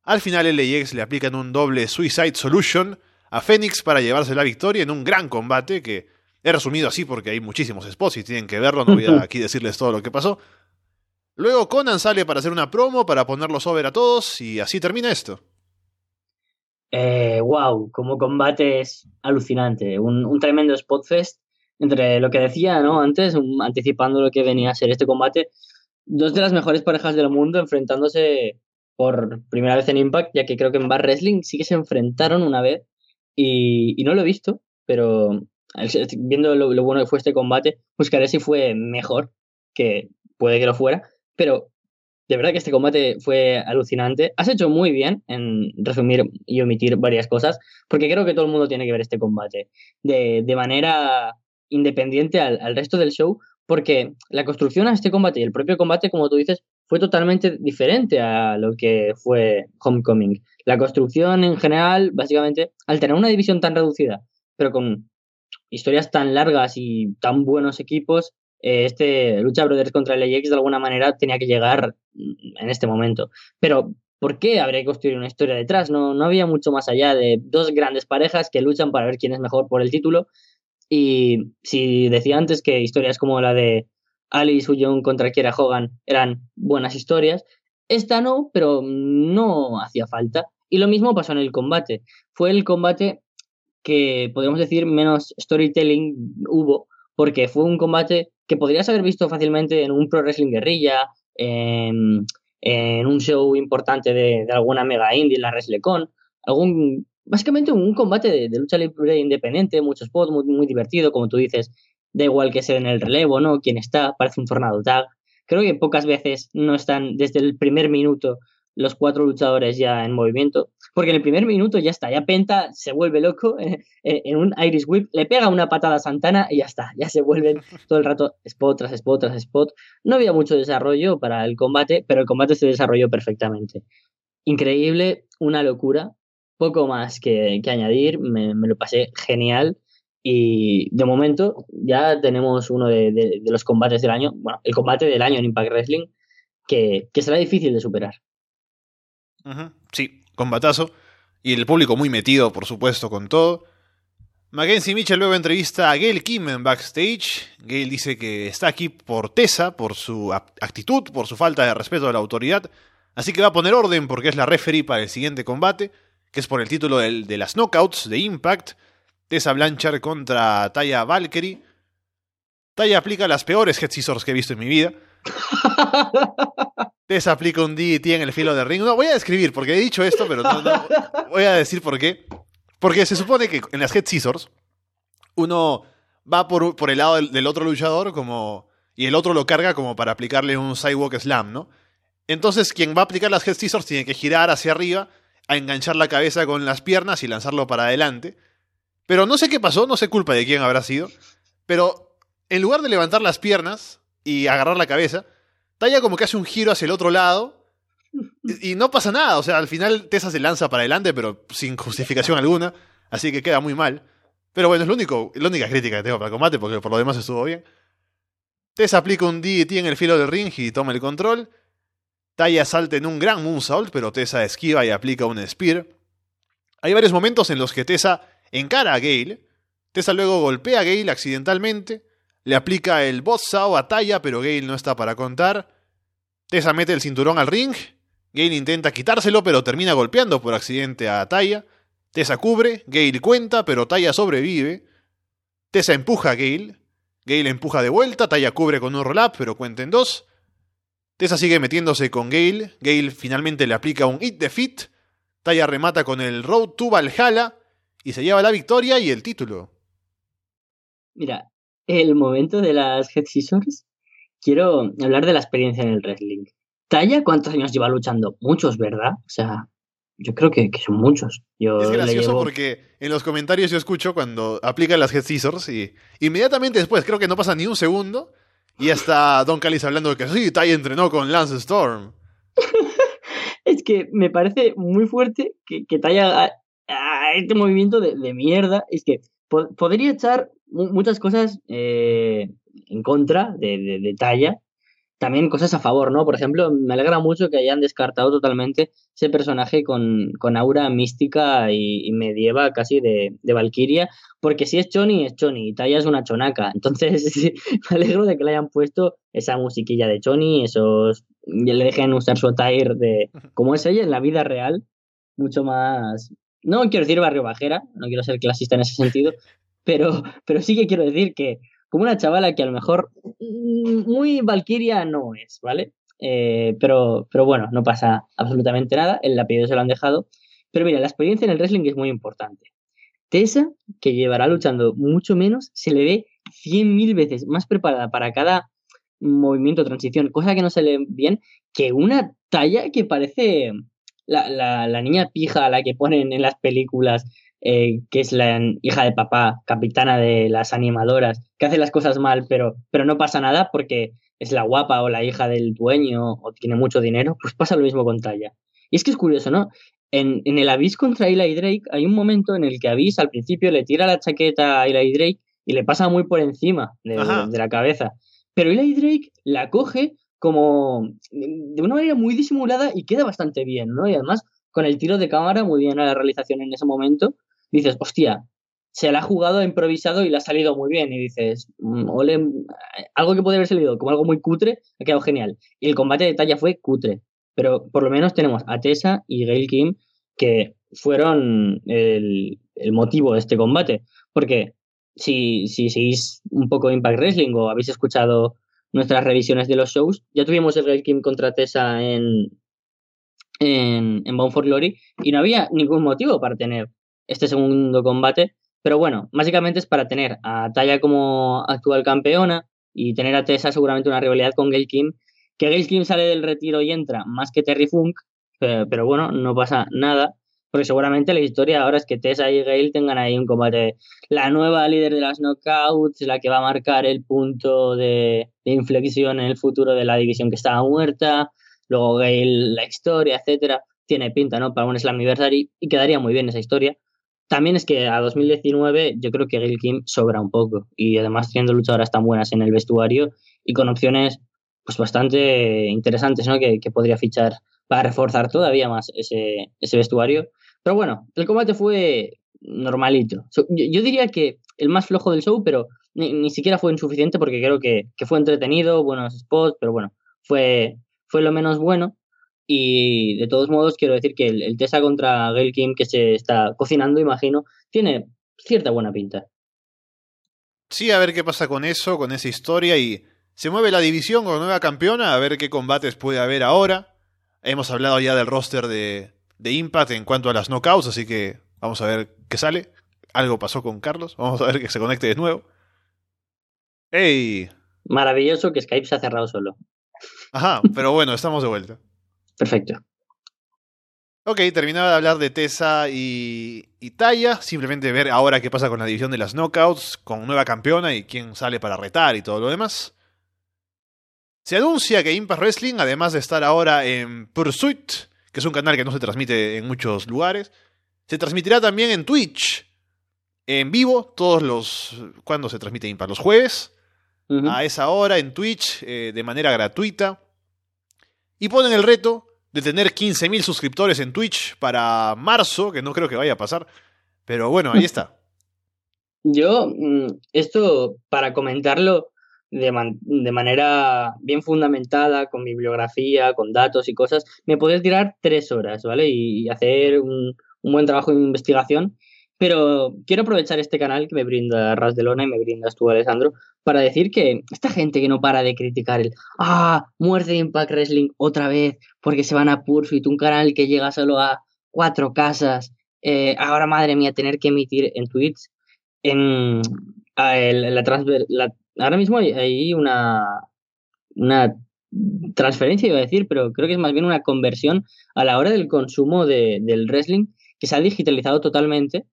Al final LAX le aplican un doble Suicide Solution a Fénix para llevarse la victoria en un gran combate que he resumido así porque hay muchísimos spots y tienen que verlo, no voy a (laughs) aquí decirles todo lo que pasó. Luego Conan sale para hacer una promo, para ponerlos over a todos y así termina esto eh, wow, como combate es alucinante. Un, un tremendo spotfest entre lo que decía ¿no? antes, anticipando lo que venía a ser este combate. Dos de las mejores parejas del mundo enfrentándose por primera vez en Impact, ya que creo que en Bar Wrestling sí que se enfrentaron una vez y, y no lo he visto, pero viendo lo, bueno que fue este combate, buscaré si fue mejor, que puede que lo fuera, pero de verdad que este combate fue alucinante. Has hecho muy bien en resumir y omitir varias cosas, porque creo que todo el mundo tiene que ver este combate de, manera independiente al, resto del show, porque la construcción a este combate y el propio combate, como tú dices, fue totalmente diferente a lo que fue Homecoming. La construcción en general, básicamente, al tener una división tan reducida, pero con historias tan largas y tan buenos equipos, eh, este Lucha Brothers contra el AX de alguna manera tenía que llegar en este momento. Pero, ¿por qué habría que construir una historia detrás? No, no había mucho más allá de dos grandes parejas que luchan para ver quién es mejor por el título. Y si decía antes que historias como la de Alice Young contra Kiera Hogan eran buenas historias, esta no, pero no hacía falta. Y lo mismo pasó en el combate. Fue el combate que podríamos decir menos storytelling hubo, porque fue un combate que podrías haber visto fácilmente en un Pro Wrestling Guerrilla, en, un show importante de, alguna mega indie, la WrestleCon, algún, básicamente un combate de, lucha libre independiente, muchos spots, muy, muy divertido, como tú dices, da igual que sea en el relevo, ¿no? Quién está, parece un tornado tag. Creo que pocas veces no están desde el primer minuto los cuatro luchadores ya en movimiento, porque en el primer minuto ya está, ya Penta se vuelve loco (laughs) eh, eh, en un Iris Whip, le pega una patada a Santana y ya está, ya se vuelven (laughs) todo el rato spot tras spot tras spot. No había mucho desarrollo para el combate, pero el combate se desarrolló perfectamente. Increíble, una locura, poco más que, añadir, me, lo pasé genial. Y de momento ya tenemos uno de, los combates del año, bueno, el combate del año en Impact Wrestling, que, que será difícil de superar. Sí, combatazo. Y el público muy metido, por supuesto, con todo. Mackenzie Mitchell luego entrevista a Gail Kim en backstage. Gail dice que está aquí por Tessa, por su actitud, por su falta de respeto a la autoridad. Así que va a poner orden porque es la referee para el siguiente combate, que es por el título de las knockouts de Impact. Tessa Blanchard contra Taya Valkyrie. Taya aplica las peores head scissors que he visto en mi vida. (laughs) Tessa aplica un DT en el filo de ring. No, voy a describir porque he dicho esto, pero no, voy a decir por qué. Porque se supone que en las Head Scissors uno va por, por el lado del, otro luchador como y el otro lo carga como para aplicarle un sidewalk slam, ¿no? Entonces quien va a aplicar las Head Scissors tiene que girar hacia arriba, a enganchar la cabeza con las piernas y lanzarlo para adelante. Pero no sé qué pasó, no sé culpa de quién habrá sido, pero en lugar de levantar las piernas y agarrar la cabeza, Taya como que hace un giro hacia el otro lado (laughs) y, no pasa nada. O sea, al final Tessa se lanza para adelante, pero sin justificación alguna. Así que queda muy mal. Pero bueno, es lo único, la única crítica que tengo para el combate, porque por lo demás estuvo bien. Tessa aplica un DDT en el filo del ring y toma el control. Taya salta en un gran moonsault, pero Tessa esquiva y aplica un spear. Hay varios momentos en los que Tessa encara a Gale. Tessa luego golpea a Gale accidentalmente. Le aplica el Bossao a Taya, pero Gale no está para contar. Tessa mete el cinturón al ring. Gale intenta quitárselo, pero termina golpeando por accidente a Taya. Tessa cubre, Gale cuenta, pero Taya sobrevive. Tessa empuja a Gale. Gale empuja de vuelta, Taya cubre con un roll-up, pero cuenta en dos. Tessa sigue metiéndose con Gale. Gale finalmente le aplica un hit de fit. Taya remata con el Road to Valhalla y se lleva la victoria y el título. Mira, el momento de las Head Scissors, quiero hablar de la experiencia en el wrestling. Taya, ¿cuántos años lleva luchando? Muchos, ¿verdad? O sea, yo creo que, son muchos. Yo es gracioso porque en los comentarios yo escucho cuando aplican las Head Scissors y inmediatamente después, creo que no pasa ni un segundo, y está Don Callis hablando de que sí, Taya entrenó con Lance Storm. (laughs) es que me parece muy fuerte que, que Taya este movimiento de, de mierda. Es que podría echar muchas cosas eh, en contra de, de, Talla, también cosas a favor, ¿no? Por ejemplo, me alegra mucho que hayan descartado totalmente ese personaje con, con aura mística y, medieva casi de, de Valkyria, porque si es Choni, es Choni, y Talla es una chonaca. Entonces, (laughs) me alegro de que le hayan puesto esa musiquilla de Choni, esos. le dejen usar su attire de. como es ella en la vida real, mucho más. No quiero decir barrio bajera, no quiero ser clasista en ese sentido, pero, pero sí que quiero decir que como una chavala que a lo mejor mm, muy Valkyria no es, ¿vale? Eh, pero, pero bueno, no pasa absolutamente nada, el apellido se lo han dejado. Pero mira, la experiencia en el wrestling es muy importante. Tessa, que llevará luchando mucho menos, se le ve cien mil veces más preparada para cada movimiento, transición, cosa que no se le bien, que una talla que parece la, la, la niña pija la que ponen en las películas eh, que es la hija de papá, capitana de las animadoras, que hace las cosas mal, pero, pero no pasa nada porque es la guapa o la hija del dueño o tiene mucho dinero, pues pasa lo mismo con Taya. Y es que es curioso, ¿no? En, en el Avis contra Eli Drake hay un momento en el que Avis al principio le tira la chaqueta a Eli Drake y le pasa muy por encima de, de la cabeza. Pero Eli Drake la coge como de una manera muy disimulada y queda bastante bien, ¿no? Y además con el tiro de cámara muy bien a la realización en ese momento dices, hostia, se la ha jugado, improvisado y le ha salido muy bien. Y dices, mm, ole, algo que puede haber salido como algo muy cutre, ha quedado genial. Y el combate de talla fue cutre. Pero por lo menos tenemos a Tessa y Gail Kim que fueron el, motivo de este combate. Porque si, si seguís un poco Impact Wrestling o habéis escuchado nuestras revisiones de los shows, ya tuvimos el Gail Kim contra Tessa en, en, en Bound for Glory y no había ningún motivo para tener este segundo combate. Pero bueno, básicamente es para tener a Taya como actual campeona y tener a Tessa seguramente una rivalidad con Gail Kim. Que Gail Kim sale del retiro y entra más que Terry Funk, pero, bueno, no pasa nada. Porque seguramente la historia ahora es que Tessa y Gale tengan ahí un combate. La nueva líder de las knockouts, la que va a marcar el punto de, inflexión en el futuro de la división que estaba muerta. Luego Gale, la historia, etcétera. Tiene pinta, ¿no? Para un Slammiversary y quedaría muy bien esa historia. También es que a 2019 yo creo que Gail Kim sobra un poco y además teniendo luchadoras tan buenas en el vestuario y con opciones pues bastante interesantes ¿no? que, podría fichar para reforzar todavía más ese, ese vestuario. Pero bueno, el combate fue normalito. Yo, diría que el más flojo del show, pero ni, siquiera fue insuficiente porque creo que, que, fue entretenido, buenos spots, pero bueno, fue, fue lo menos bueno. Y de todos modos, quiero decir que el, Tessa contra Gail Kim, que se está cocinando, imagino, tiene cierta buena pinta. Sí, a ver qué pasa con eso, con esa historia. Y se mueve la división con nueva campeona, a ver qué combates puede haber ahora. Hemos hablado ya del roster de, de Impact en cuanto a las knockouts, así que vamos a ver qué sale. Algo pasó con Carlos, vamos a ver que se conecte de nuevo. ¡Ey! Maravilloso que Skype se ha cerrado solo. Ajá, pero bueno, estamos de vuelta. Perfecto. Ok, terminaba de hablar de Tessa y, y Taya. Simplemente ver ahora qué pasa con la división de las knockouts, con nueva campeona y quién sale para retar y todo lo demás. Se anuncia que Impact Wrestling, además de estar ahora en Pursuit, que es un canal que no se transmite en muchos lugares, se transmitirá también en Twitch, en vivo, todos los... ¿Cuándo se transmite Impact? Los jueves, a esa hora en Twitch, eh, de manera gratuita. Y ponen el reto de tener 15.000 suscriptores en Twitch para marzo, que no creo que vaya a pasar. Pero bueno, ahí está. (laughs) Yo, mm, esto para comentarlo de, de, manera bien fundamentada, con bibliografía, con datos y cosas, me puedes tirar tres horas, ¿vale? Y, hacer un, un, buen trabajo de investigación. Pero quiero aprovechar este canal que me brinda Ras de Lona y me brindas tú, Alessandro, para decir que esta gente que no para de criticar el ah, muerte de Impact Wrestling otra vez porque se van a Pursuit, un canal que llega solo a cuatro casas, eh, ahora madre mía, tener que emitir en tweets, en, la, ahora mismo hay, una, una transferencia, iba a decir, pero creo que es más bien una conversión a la hora del consumo de, del wrestling que se ha digitalizado totalmente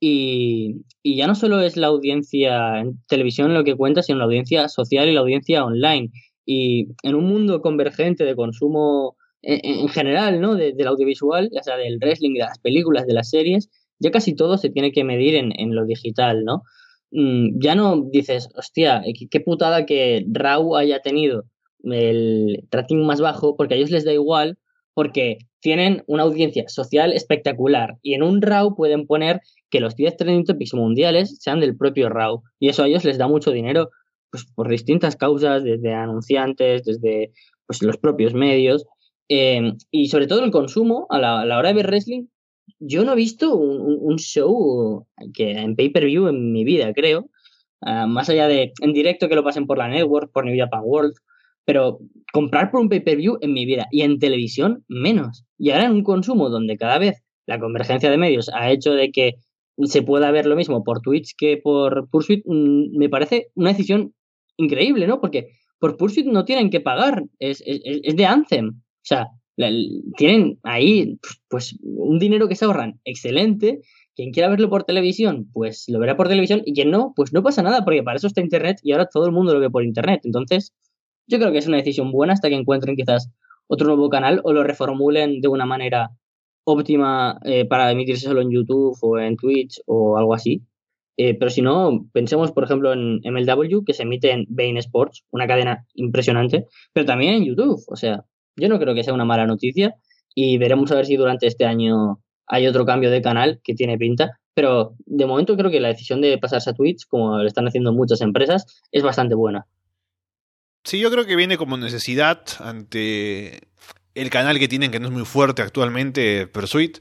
y, ya no solo es la audiencia en televisión lo que cuenta, sino la audiencia social y la audiencia online. Y en un mundo convergente de consumo en, general, ¿no? del audiovisual, ya sea del wrestling, de las películas, de las series, ya casi todo se tiene que medir en, en lo digital, ¿no? Mm, ya no dices, hostia, qué putada que Raw haya tenido el tracking más bajo, porque a ellos les da igual, porque tienen una audiencia social espectacular y en un RAW pueden poner que los 10 trending topics mundiales sean del propio RAW y eso a ellos les da mucho dinero pues, por distintas causas, desde anunciantes, desde pues, los propios medios eh, y sobre todo el consumo a la, hora de ver wrestling. Yo no he visto un, show que en pay-per-view en mi vida, creo, ah, más allá de en directo que lo pasen por la network, por New Japan World, pero comprar por un pay-per-view en mi vida y en televisión menos. Y ahora en un consumo donde cada vez la convergencia de medios ha hecho de que se pueda ver lo mismo por Twitch que por Pursuit, mm, me parece una decisión increíble, ¿no? Porque por Pursuit no tienen que pagar, es, es, de Anthem. O sea, tienen ahí pues un dinero que se ahorran excelente. Quien quiera verlo por televisión, pues lo verá por televisión. Y quien no, pues no pasa nada, porque para eso está Internet y ahora todo el mundo lo ve por Internet. Entonces, yo creo que es una decisión buena hasta que encuentren quizás otro nuevo canal o lo reformulen de una manera óptima eh, para emitirse solo en YouTube o en Twitch o algo así. Eh, pero si no, pensemos, por ejemplo, en MLW, que se emite en Bein Sports, una cadena impresionante, pero también en YouTube. O sea, yo no creo que sea una mala noticia y veremos a ver si durante este año hay otro cambio de canal que tiene pinta. Pero de momento creo que la decisión de pasarse a Twitch, como lo están haciendo muchas empresas, es bastante buena. Sí, yo creo que viene como necesidad ante el canal que tienen, que no es muy fuerte actualmente, Pursuit.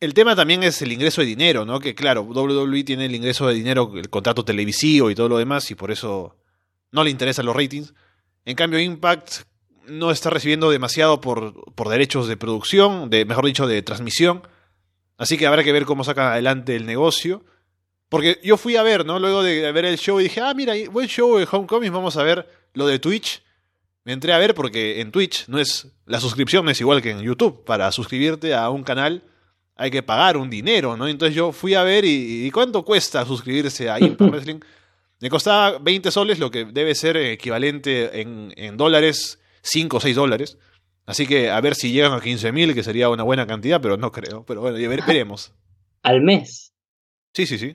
el tema también es el ingreso de dinero, ¿no? Que claro, WWE tiene el ingreso de dinero, el contrato televisivo y todo lo demás, y por eso no le interesan los ratings. En cambio, Impact no está recibiendo demasiado por, por derechos de producción, de, mejor dicho, de transmisión. Así que habrá que ver cómo saca adelante el negocio. Porque yo fui a ver, ¿no? Luego de ver el show y dije, ah, mira, buen show de Homecoming, vamos a ver lo de Twitch. Me entré a ver porque en Twitch no es la suscripción no es igual que en YouTube. Para suscribirte a un canal hay que pagar un dinero, ¿no? Entonces yo fui a ver y, ¿cuánto cuesta suscribirse a Impact (laughs) Wrestling? Me costaba 20 soles, lo que debe ser equivalente en, en dólares, 5 o 6 dólares. Así que a ver si llegan a 15.000, que sería una buena cantidad, pero no creo. Pero bueno, (laughs) veremos. ¿Al mes? Sí, sí, sí.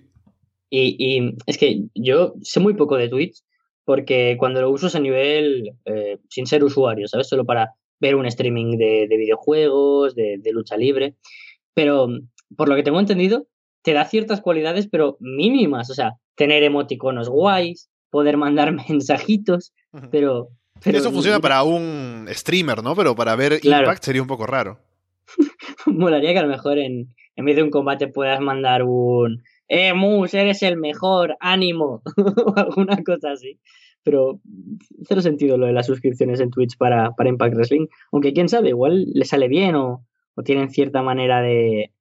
Y, y, es que yo sé muy poco de Twitch, porque cuando lo uso es a nivel eh, sin ser usuario, ¿sabes? Solo para ver un streaming de, videojuegos, de, de, lucha libre. Pero por lo que tengo entendido, te da ciertas cualidades, pero mínimas. O sea, tener emoticonos guays, poder mandar (laughs) mensajitos, pero eso funciona para un streamer, ¿no? Pero para ver Impact sería un poco raro. (laughs) Molaría que a lo mejor en, en vez de un combate puedas mandar un ¡Eh, Mus, eres el mejor! ¡Ánimo! (laughs) o alguna cosa así. Pero cero sentido lo de las suscripciones en Twitch para, para Impact Wrestling. Aunque quién sabe, igual le sale bien o, o tienen cierta manera de,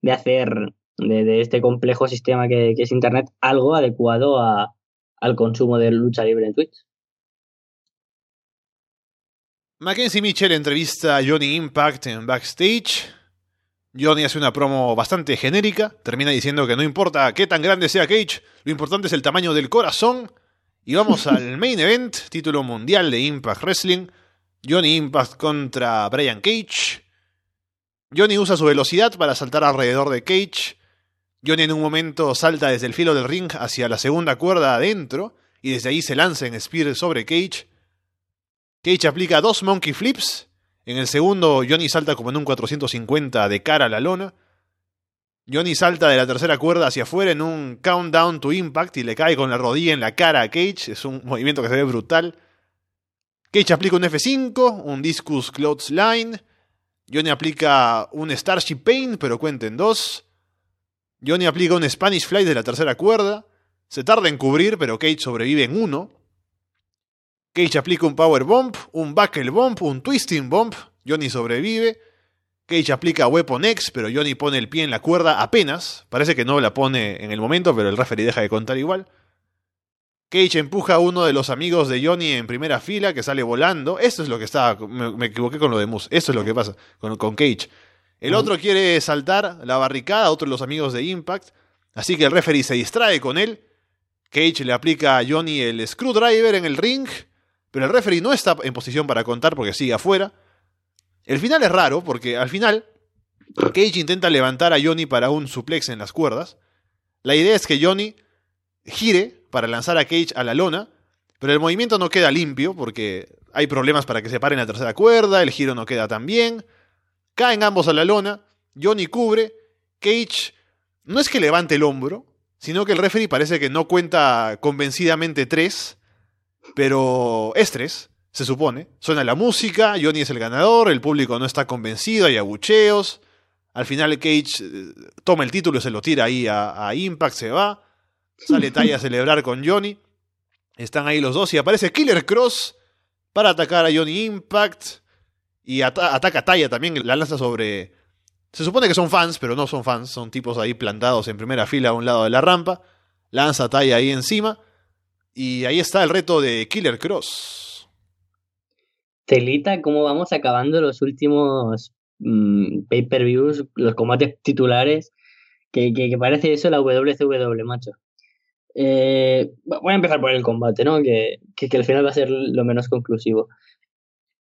de hacer de, este complejo sistema que, que, es Internet algo adecuado a, al consumo de lucha libre en Twitch. Mackenzie Mitchell entrevista a Johnny Impact en backstage. Johnny hace una promo bastante genérica, termina diciendo que no importa qué tan grande sea Cage, lo importante es el tamaño del corazón. Y vamos al (laughs) main event, título mundial de Impact Wrestling. Johnny Impact contra Brian Cage. Johnny usa su velocidad para saltar alrededor de Cage. Johnny en un momento salta desde el filo del ring hacia la segunda cuerda adentro y desde ahí se lanza en Spear sobre Cage. Cage aplica dos monkey flips. En el segundo, Johnny salta como en un 450 de cara a la lona. Johnny salta de la tercera cuerda hacia afuera en un countdown to impact y le cae con la rodilla en la cara a Cage. Es un movimiento que se ve brutal. Cage aplica un F5, un discus line. Johnny aplica un Starship Pain, pero cuenta en dos. Johnny aplica un Spanish Fly de la tercera cuerda. Se tarda en cubrir, pero Cage sobrevive en uno. Cage aplica un Power Bomb, un Buckle Bomb, un Twisting Bomb. Johnny sobrevive. Cage aplica Weapon X, pero Johnny pone el pie en la cuerda apenas. Parece que no la pone en el momento, pero el referee deja de contar igual. Cage empuja a uno de los amigos de Johnny en primera fila que sale volando. Esto es lo que estaba. Me, equivoqué con lo de Moose. Esto es lo que pasa con, con Cage. El otro quiere saltar la barricada, otro de los amigos de Impact. Así que el referee se distrae con él. Cage le aplica a Johnny el screwdriver en el ring. Pero el referee no está en posición para contar porque sigue afuera. El final es raro porque al final Cage intenta levantar a Johnny para un suplex en las cuerdas. La idea es que Johnny gire para lanzar a Cage a la lona, pero el movimiento no queda limpio porque hay problemas para que se pare en la tercera cuerda, el giro no queda tan bien. Caen ambos a la lona, Johnny cubre, Cage no es que levante el hombro, sino que el referee parece que no cuenta convencidamente tres pero es se supone. Suena la música, Johnny es el ganador, el público no está convencido, hay abucheos. Al final Cage eh, toma el título y se lo tira ahí a, Impact, se va. Sale Taya a (laughs) celebrar con Johnny. Están ahí los dos y aparece Killer Cross para atacar a Johnny Impact. Y ataca a Taya también, la lanza sobre... Se supone que son fans, pero no son fans, son tipos ahí plantados en primera fila a un lado de la rampa. Lanza a Taya ahí encima. Y ahí está el reto de Killer Cross. Telita, ¿cómo vamos acabando los últimos mm, pay-per-views, los combates titulares? Que, parece eso la WCW, macho. Eh, voy a empezar por el combate, ¿no? Que, que, al final va a ser lo menos conclusivo.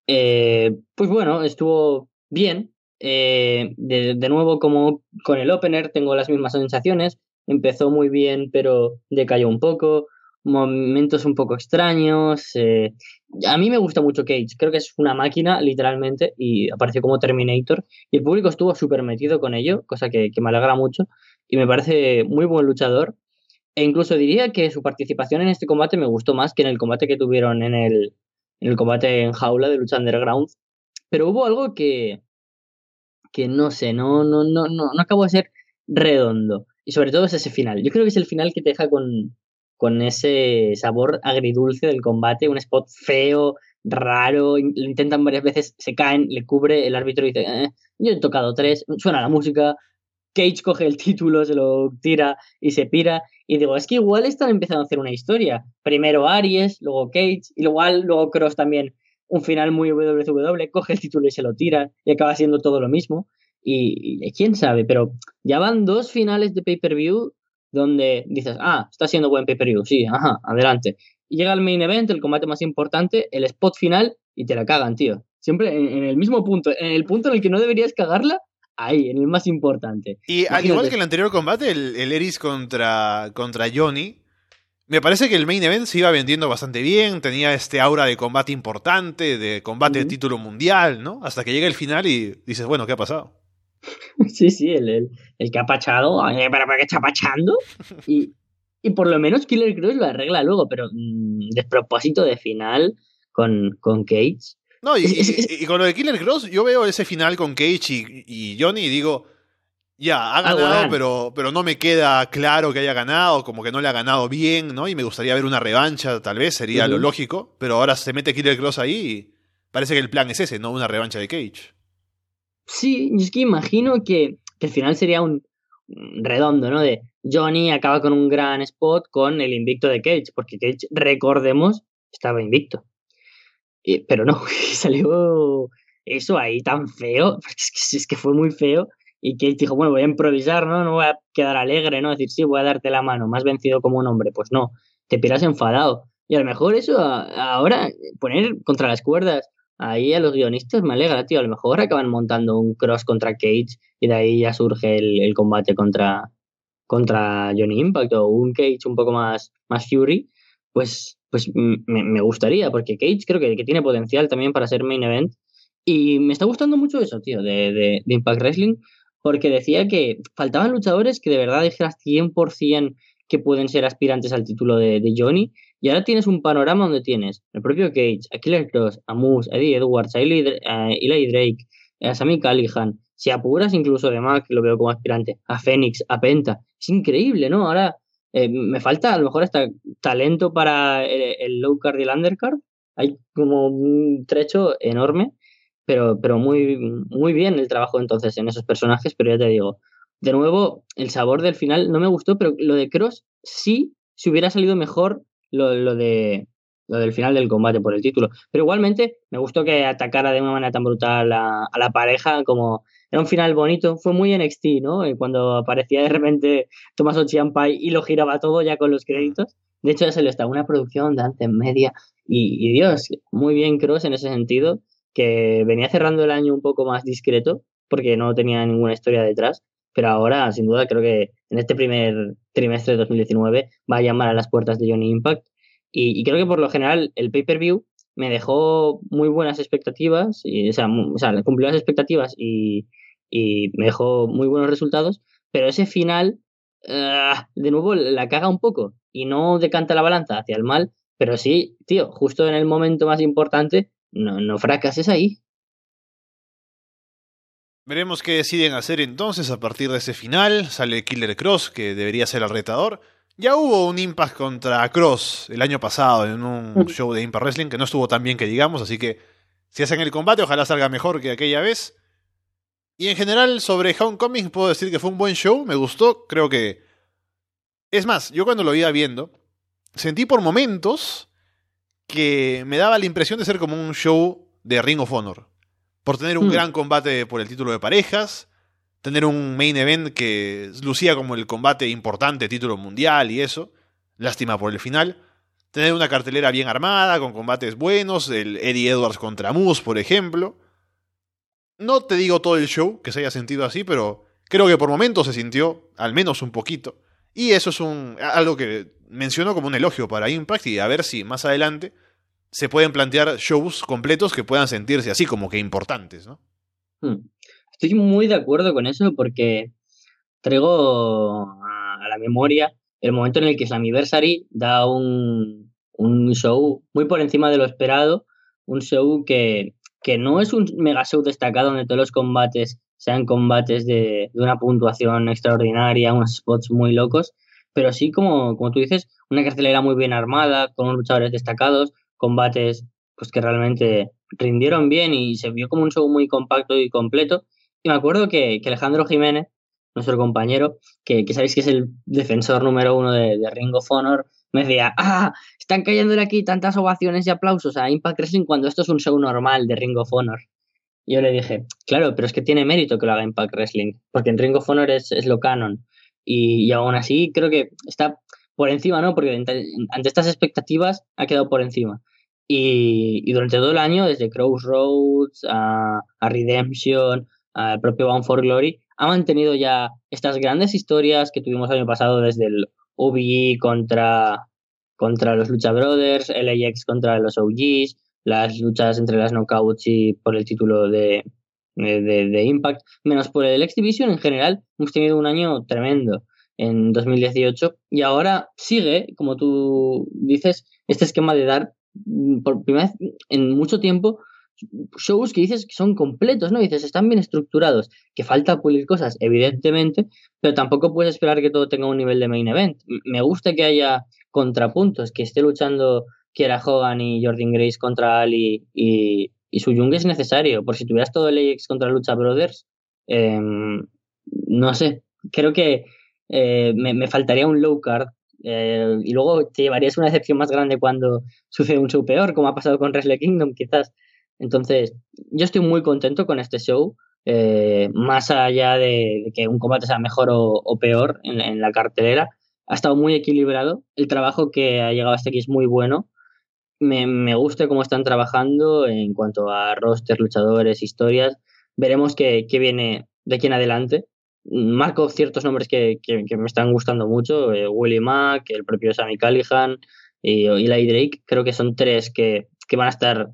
Eh, pues bueno, estuvo bien. Eh, de, de, nuevo, como con el opener, tengo las mismas sensaciones. Empezó muy bien, pero decayó un poco momentos un poco extraños. Eh, a mí me gusta mucho Cage, creo que es una máquina, literalmente, y apareció como Terminator. Y el público estuvo súper metido con ello, cosa que, me alegra mucho. Y me parece muy buen luchador. E incluso diría que su participación en este combate me gustó más que en el combate que tuvieron en el, en el combate en jaula de lucha underground. Pero hubo algo que, que no sé, no, no, no, no, no acabó de ser redondo. Y sobre todo es ese final. Yo creo que es el final que te deja con, con ese sabor agridulce del combate, un spot feo, raro, lo intentan varias veces, se caen, le cubre, el árbitro dice, eh, yo he tocado tres, suena la música, Cage coge el título, se lo tira y se pira. Y digo, es que igual están empezando a hacer una historia. Primero Aries, luego Cage, y igual luego Cross también un final muy WWE, coge el título y se lo tira y acaba siendo todo lo mismo. Y, quién sabe, pero ya van dos finales de pay-per-view donde dices, ah, está siendo buen pay-per-view, sí, ajá, adelante. Y llega el main event, el combate más importante, el spot final y te la cagan, tío. Siempre en, el mismo punto, en el punto en el que no deberías cagarla, ahí, en el más importante. Y al igual que el anterior combate, el, el Eris contra, contra Johnny, me parece que el main event se iba vendiendo bastante bien, tenía este aura de combate importante, de combate de título mundial, ¿no? Hasta que llega el final y dices, bueno, ¿qué ha pasado? (laughs) Sí, sí, el, el, que ha pachado, ¿pero por qué está pachando? Y, y por lo menos Killer Cross lo arregla luego, pero mmm, despropósito de final con, con Cage. No, y, y, con lo de Killer Cross, yo veo ese final con Cage y, Johnny y digo, ya, ha ganado, pero, pero no me queda claro que haya ganado, como que no le ha ganado bien, ¿no? Y me gustaría ver una revancha, tal vez, sería lo lógico, pero ahora se mete Killer Cross ahí y parece que el plan es ese, ¿no? Una revancha de Cage. Sí, es que imagino que, que el final sería un redondo, ¿no? De Johnny acaba con un gran spot con el invicto de Cage, porque Cage, recordemos, estaba invicto. pero no, (laughs) salió eso ahí tan feo, (laughs) es que, fue muy feo. Y Cage dijo, bueno, voy a improvisar, ¿no? No voy a quedar alegre, ¿no? Decir, sí, voy a darte la mano, más vencido como un hombre. Pues no, te piras enfadado. Y a lo mejor eso ahora, poner contra las cuerdas ahí a los guionistas me alegra, tío. A lo mejor acaban montando un cross contra Cage y de ahí ya surge el combate contra, contra Johnny Impact o un Cage un poco más, más Fury, pues, pues me, gustaría, porque Cage creo que, tiene potencial también para ser main event. Y me está gustando mucho eso, tío, de, de, Impact Wrestling, porque decía que faltaban luchadores que de verdad dijeras 100% que pueden ser aspirantes al título de, de, Johnny. Y ahora tienes un panorama donde tienes el propio Cage, a Killer Cross, a Moose, a Eddie Edwards, a Eli, Drake, a Sammy Callihan, si apuras incluso de Mac, lo veo como aspirante, a Fénix, a Penta. Es increíble, ¿no? Ahora eh, me falta a lo mejor hasta talento para el, low card y el undercard. Hay como un trecho enorme, pero, pero muy, muy bien el trabajo entonces en esos personajes, pero ya te digo, de nuevo, el sabor del final no me gustó, pero lo de Cross sí, si hubiera salido mejor lo, lo de lo del final del combate por el título. Pero igualmente me gustó que atacara de una manera tan brutal a, la pareja como era un final bonito, fue muy NXT, ¿no? Y cuando aparecía de repente Tomás Ciampai y lo giraba todo ya con los créditos. De hecho, ya se le estaba una producción de antes media y, Dios, muy bien Cross en ese sentido, que venía cerrando el año un poco más discreto porque no tenía ninguna historia detrás, pero ahora, sin duda, creo que en este primer trimestre de 2019 va a llamar a las puertas de Johnny Impact y, creo que por lo general el pay-per-view me dejó muy buenas expectativas, y, o, sea, cumplió las expectativas y, y me dejó muy buenos resultados, pero ese final, ah, de nuevo, la caga un poco y no decanta la balanza hacia el mal, pero sí, tío, justo en el momento más importante, no, no fracases ahí. Veremos qué deciden hacer entonces a partir de ese final. Sale Killer Cross, que debería ser el retador. Ya hubo un Impact contra Cross el año pasado en un show de Impact Wrestling que no estuvo tan bien que digamos, así que si hacen el combate ojalá salga mejor que aquella vez. Y en general, sobre Homecoming, puedo decir que fue un buen show, me gustó, creo que. Es más, yo cuando lo iba viendo, sentí por momentos que me daba la impresión de ser como un show de Ring of Honor. Por tener un hmm. gran combate por el título de parejas, tener un main event que lucía como el combate importante, título mundial y eso. Lástima por el final. Tener una cartelera bien armada, con combates buenos, el Eddie Edwards contra Moose, por ejemplo. No te digo todo el show que se haya sentido así, pero creo que por momentos se sintió, al menos un poquito. Y eso es un, algo que menciono como un elogio para Impact y a ver si más adelante se pueden plantear shows completos que puedan sentirse así como que importantes, ¿no? Hmm. Estoy muy de acuerdo con eso porque traigo a la memoria el momento en el que Slammiversary da un, un show muy por encima de lo esperado, un show que que no es un mega show destacado donde todos los combates sean combates de, una puntuación extraordinaria, unos spots muy locos, pero sí, como, como tú dices, una cartelera muy bien armada, con unos luchadores destacados, combates pues que realmente rindieron bien y se vio como un show muy compacto y completo. Y me acuerdo que, Alejandro Jiménez, nuestro compañero, que, sabéis que es el defensor número uno de, de Ring of Honor, me decía, ah, están cayendo de aquí tantas ovaciones y aplausos a Impact Wrestling cuando esto es un show normal de Ring of Honor. Y yo le dije, claro, pero es que tiene mérito que lo haga Impact Wrestling, porque en Ring of Honor es, es lo canon. Y, y, aún así creo que está por encima, ¿no? Porque ante, estas expectativas ha quedado por encima. Y, durante todo el año, desde Crossroads a, a Redemption, al propio Bound for Glory, ha mantenido ya estas grandes historias que tuvimos el año pasado desde el OBE contra, contra los Lucha Brothers, LAX contra los OGs, las luchas entre las knockouts y por el título de, de, de, Impact, menos por el X Division en general, hemos tenido un año tremendo en 2018 y ahora sigue, como tú dices, este esquema de dar por primera vez en mucho tiempo shows que dices que son completos, ¿no? Dices, están bien estructurados, que falta pulir cosas, evidentemente, pero tampoco puedes esperar que todo tenga un nivel de main event. Me gusta que haya contrapuntos, que esté luchando Kiera Hogan y Jordan Grace contra Ali y, y su Jung es necesario, por si tuvieras todo el AX contra Lucha Brothers, eh, no sé, creo que eh, me, faltaría un low card eh, y luego te llevarías una decepción más grande cuando sucede un show peor, como ha pasado con Wrestle Kingdom quizás. Entonces, yo estoy muy contento con este show, eh, más allá de, que un combate sea mejor o, o peor en, en, la cartelera. Ha estado muy equilibrado, el trabajo que ha llegado hasta aquí es muy bueno. Me, me gusta cómo están trabajando en cuanto a roster, luchadores, historias. Veremos qué, qué viene de aquí en adelante. Marco ciertos nombres que, que, me están gustando mucho, eh, Willie Mack, el propio Sammy Callihan y Eli Drake, creo que son tres que, que van a estar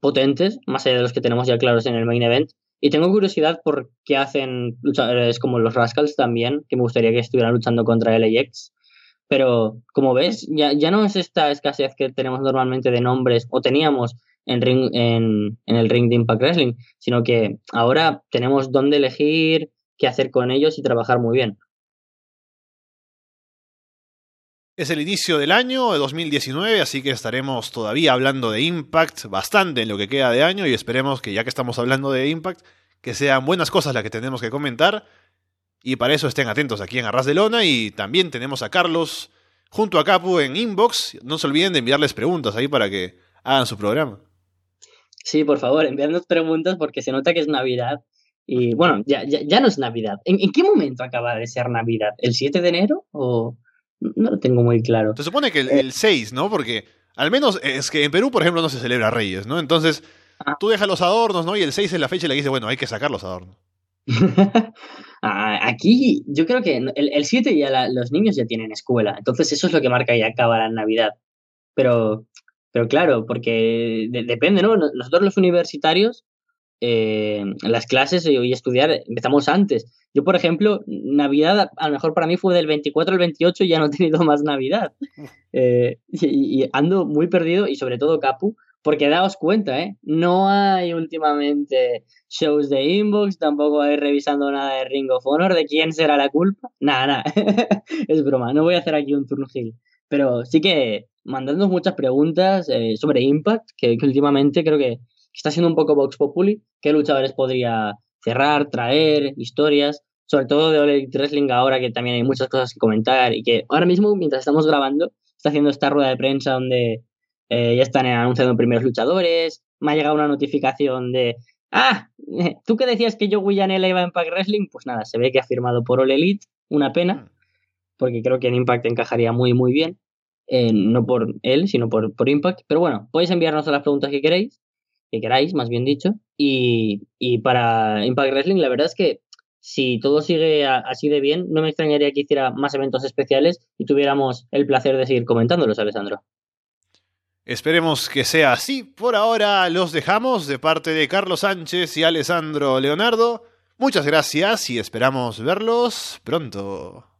potentes, más allá de los que tenemos ya claros en el main event. Y tengo curiosidad por qué hacen luchadores como los Rascals también, que me gustaría que estuvieran luchando contra LAX. Pero como ves, ya, ya no es esta escasez que tenemos normalmente de nombres, o teníamos en, ring, en, en el ring de Impact Wrestling, sino que ahora tenemos dónde elegir, qué hacer con ellos y trabajar muy bien. Es el inicio del año de 2019, así que estaremos todavía hablando de Impact bastante en lo que queda de año y esperemos que ya que estamos hablando de Impact, que sean buenas cosas las que tenemos que comentar. Y para eso estén atentos aquí en Arras de Lona y también tenemos a Carlos junto a Capu en Inbox. No se olviden de enviarles preguntas ahí para que hagan su programa. Sí, por favor, enviadnos preguntas porque se nota que es Navidad. Y bueno, ya, ya, ya no es Navidad. ¿En, ¿En, qué momento acaba de ser Navidad? ¿El 7 de enero? ¿O no lo tengo muy claro? Se supone que el, el 6, ¿no? Porque al menos es que en Perú, por ejemplo, no se celebra Reyes, ¿no? Entonces, ah. tú dejas los adornos, ¿no? Y el 6 es la fecha y le dices, bueno, hay que sacar los adornos. (laughs) Aquí yo creo que el, el 7 ya la, los niños ya tienen escuela, entonces eso es lo que marca y acaba la Navidad. Pero, pero claro, porque de, depende, ¿no? Nosotros los universitarios, eh, las clases y estudiar empezamos antes. Yo, por ejemplo, Navidad a lo mejor para mí fue del 24 al 28 y ya no he tenido más Navidad. (laughs) Eh, y, y ando muy perdido y sobre todo Capu, porque daos cuenta, ¿eh? No hay últimamente shows de inbox, tampoco hay revisando nada de Ring of Honor, ¿de quién será la culpa? Nada, nada, (laughs) es broma, no voy a hacer aquí un Turnhill. Pero sí que mandándonos muchas preguntas eh, sobre Impact, que, que, últimamente creo que está siendo un poco Vox Populi, qué luchadores podría cerrar, traer, historias, sobre todo de All Elite Wrestling ahora que también hay muchas cosas que comentar y que ahora mismo, mientras estamos grabando, está haciendo esta rueda de prensa donde eh, ya están anunciando primeros luchadores, me ha llegado una notificación de, ah, (laughs) tú que decías que Joe Villanella iba a Impact Wrestling, pues nada, se ve que ha firmado por All Elite, una pena, porque creo que en Impact encajaría muy, muy bien, eh, no por él, sino por, por Impact, pero bueno, podéis enviarnos las preguntas que queréis, que queráis, más bien dicho, y, y para Impact Wrestling la verdad es que si todo sigue así de bien, no me extrañaría que hiciera más eventos especiales y tuviéramos el placer de seguir comentándolos, Alessandro. Esperemos que sea así. Por ahora los dejamos de parte de Carlos Sánchez y Alessandro Leonardo. Muchas gracias y esperamos verlos pronto.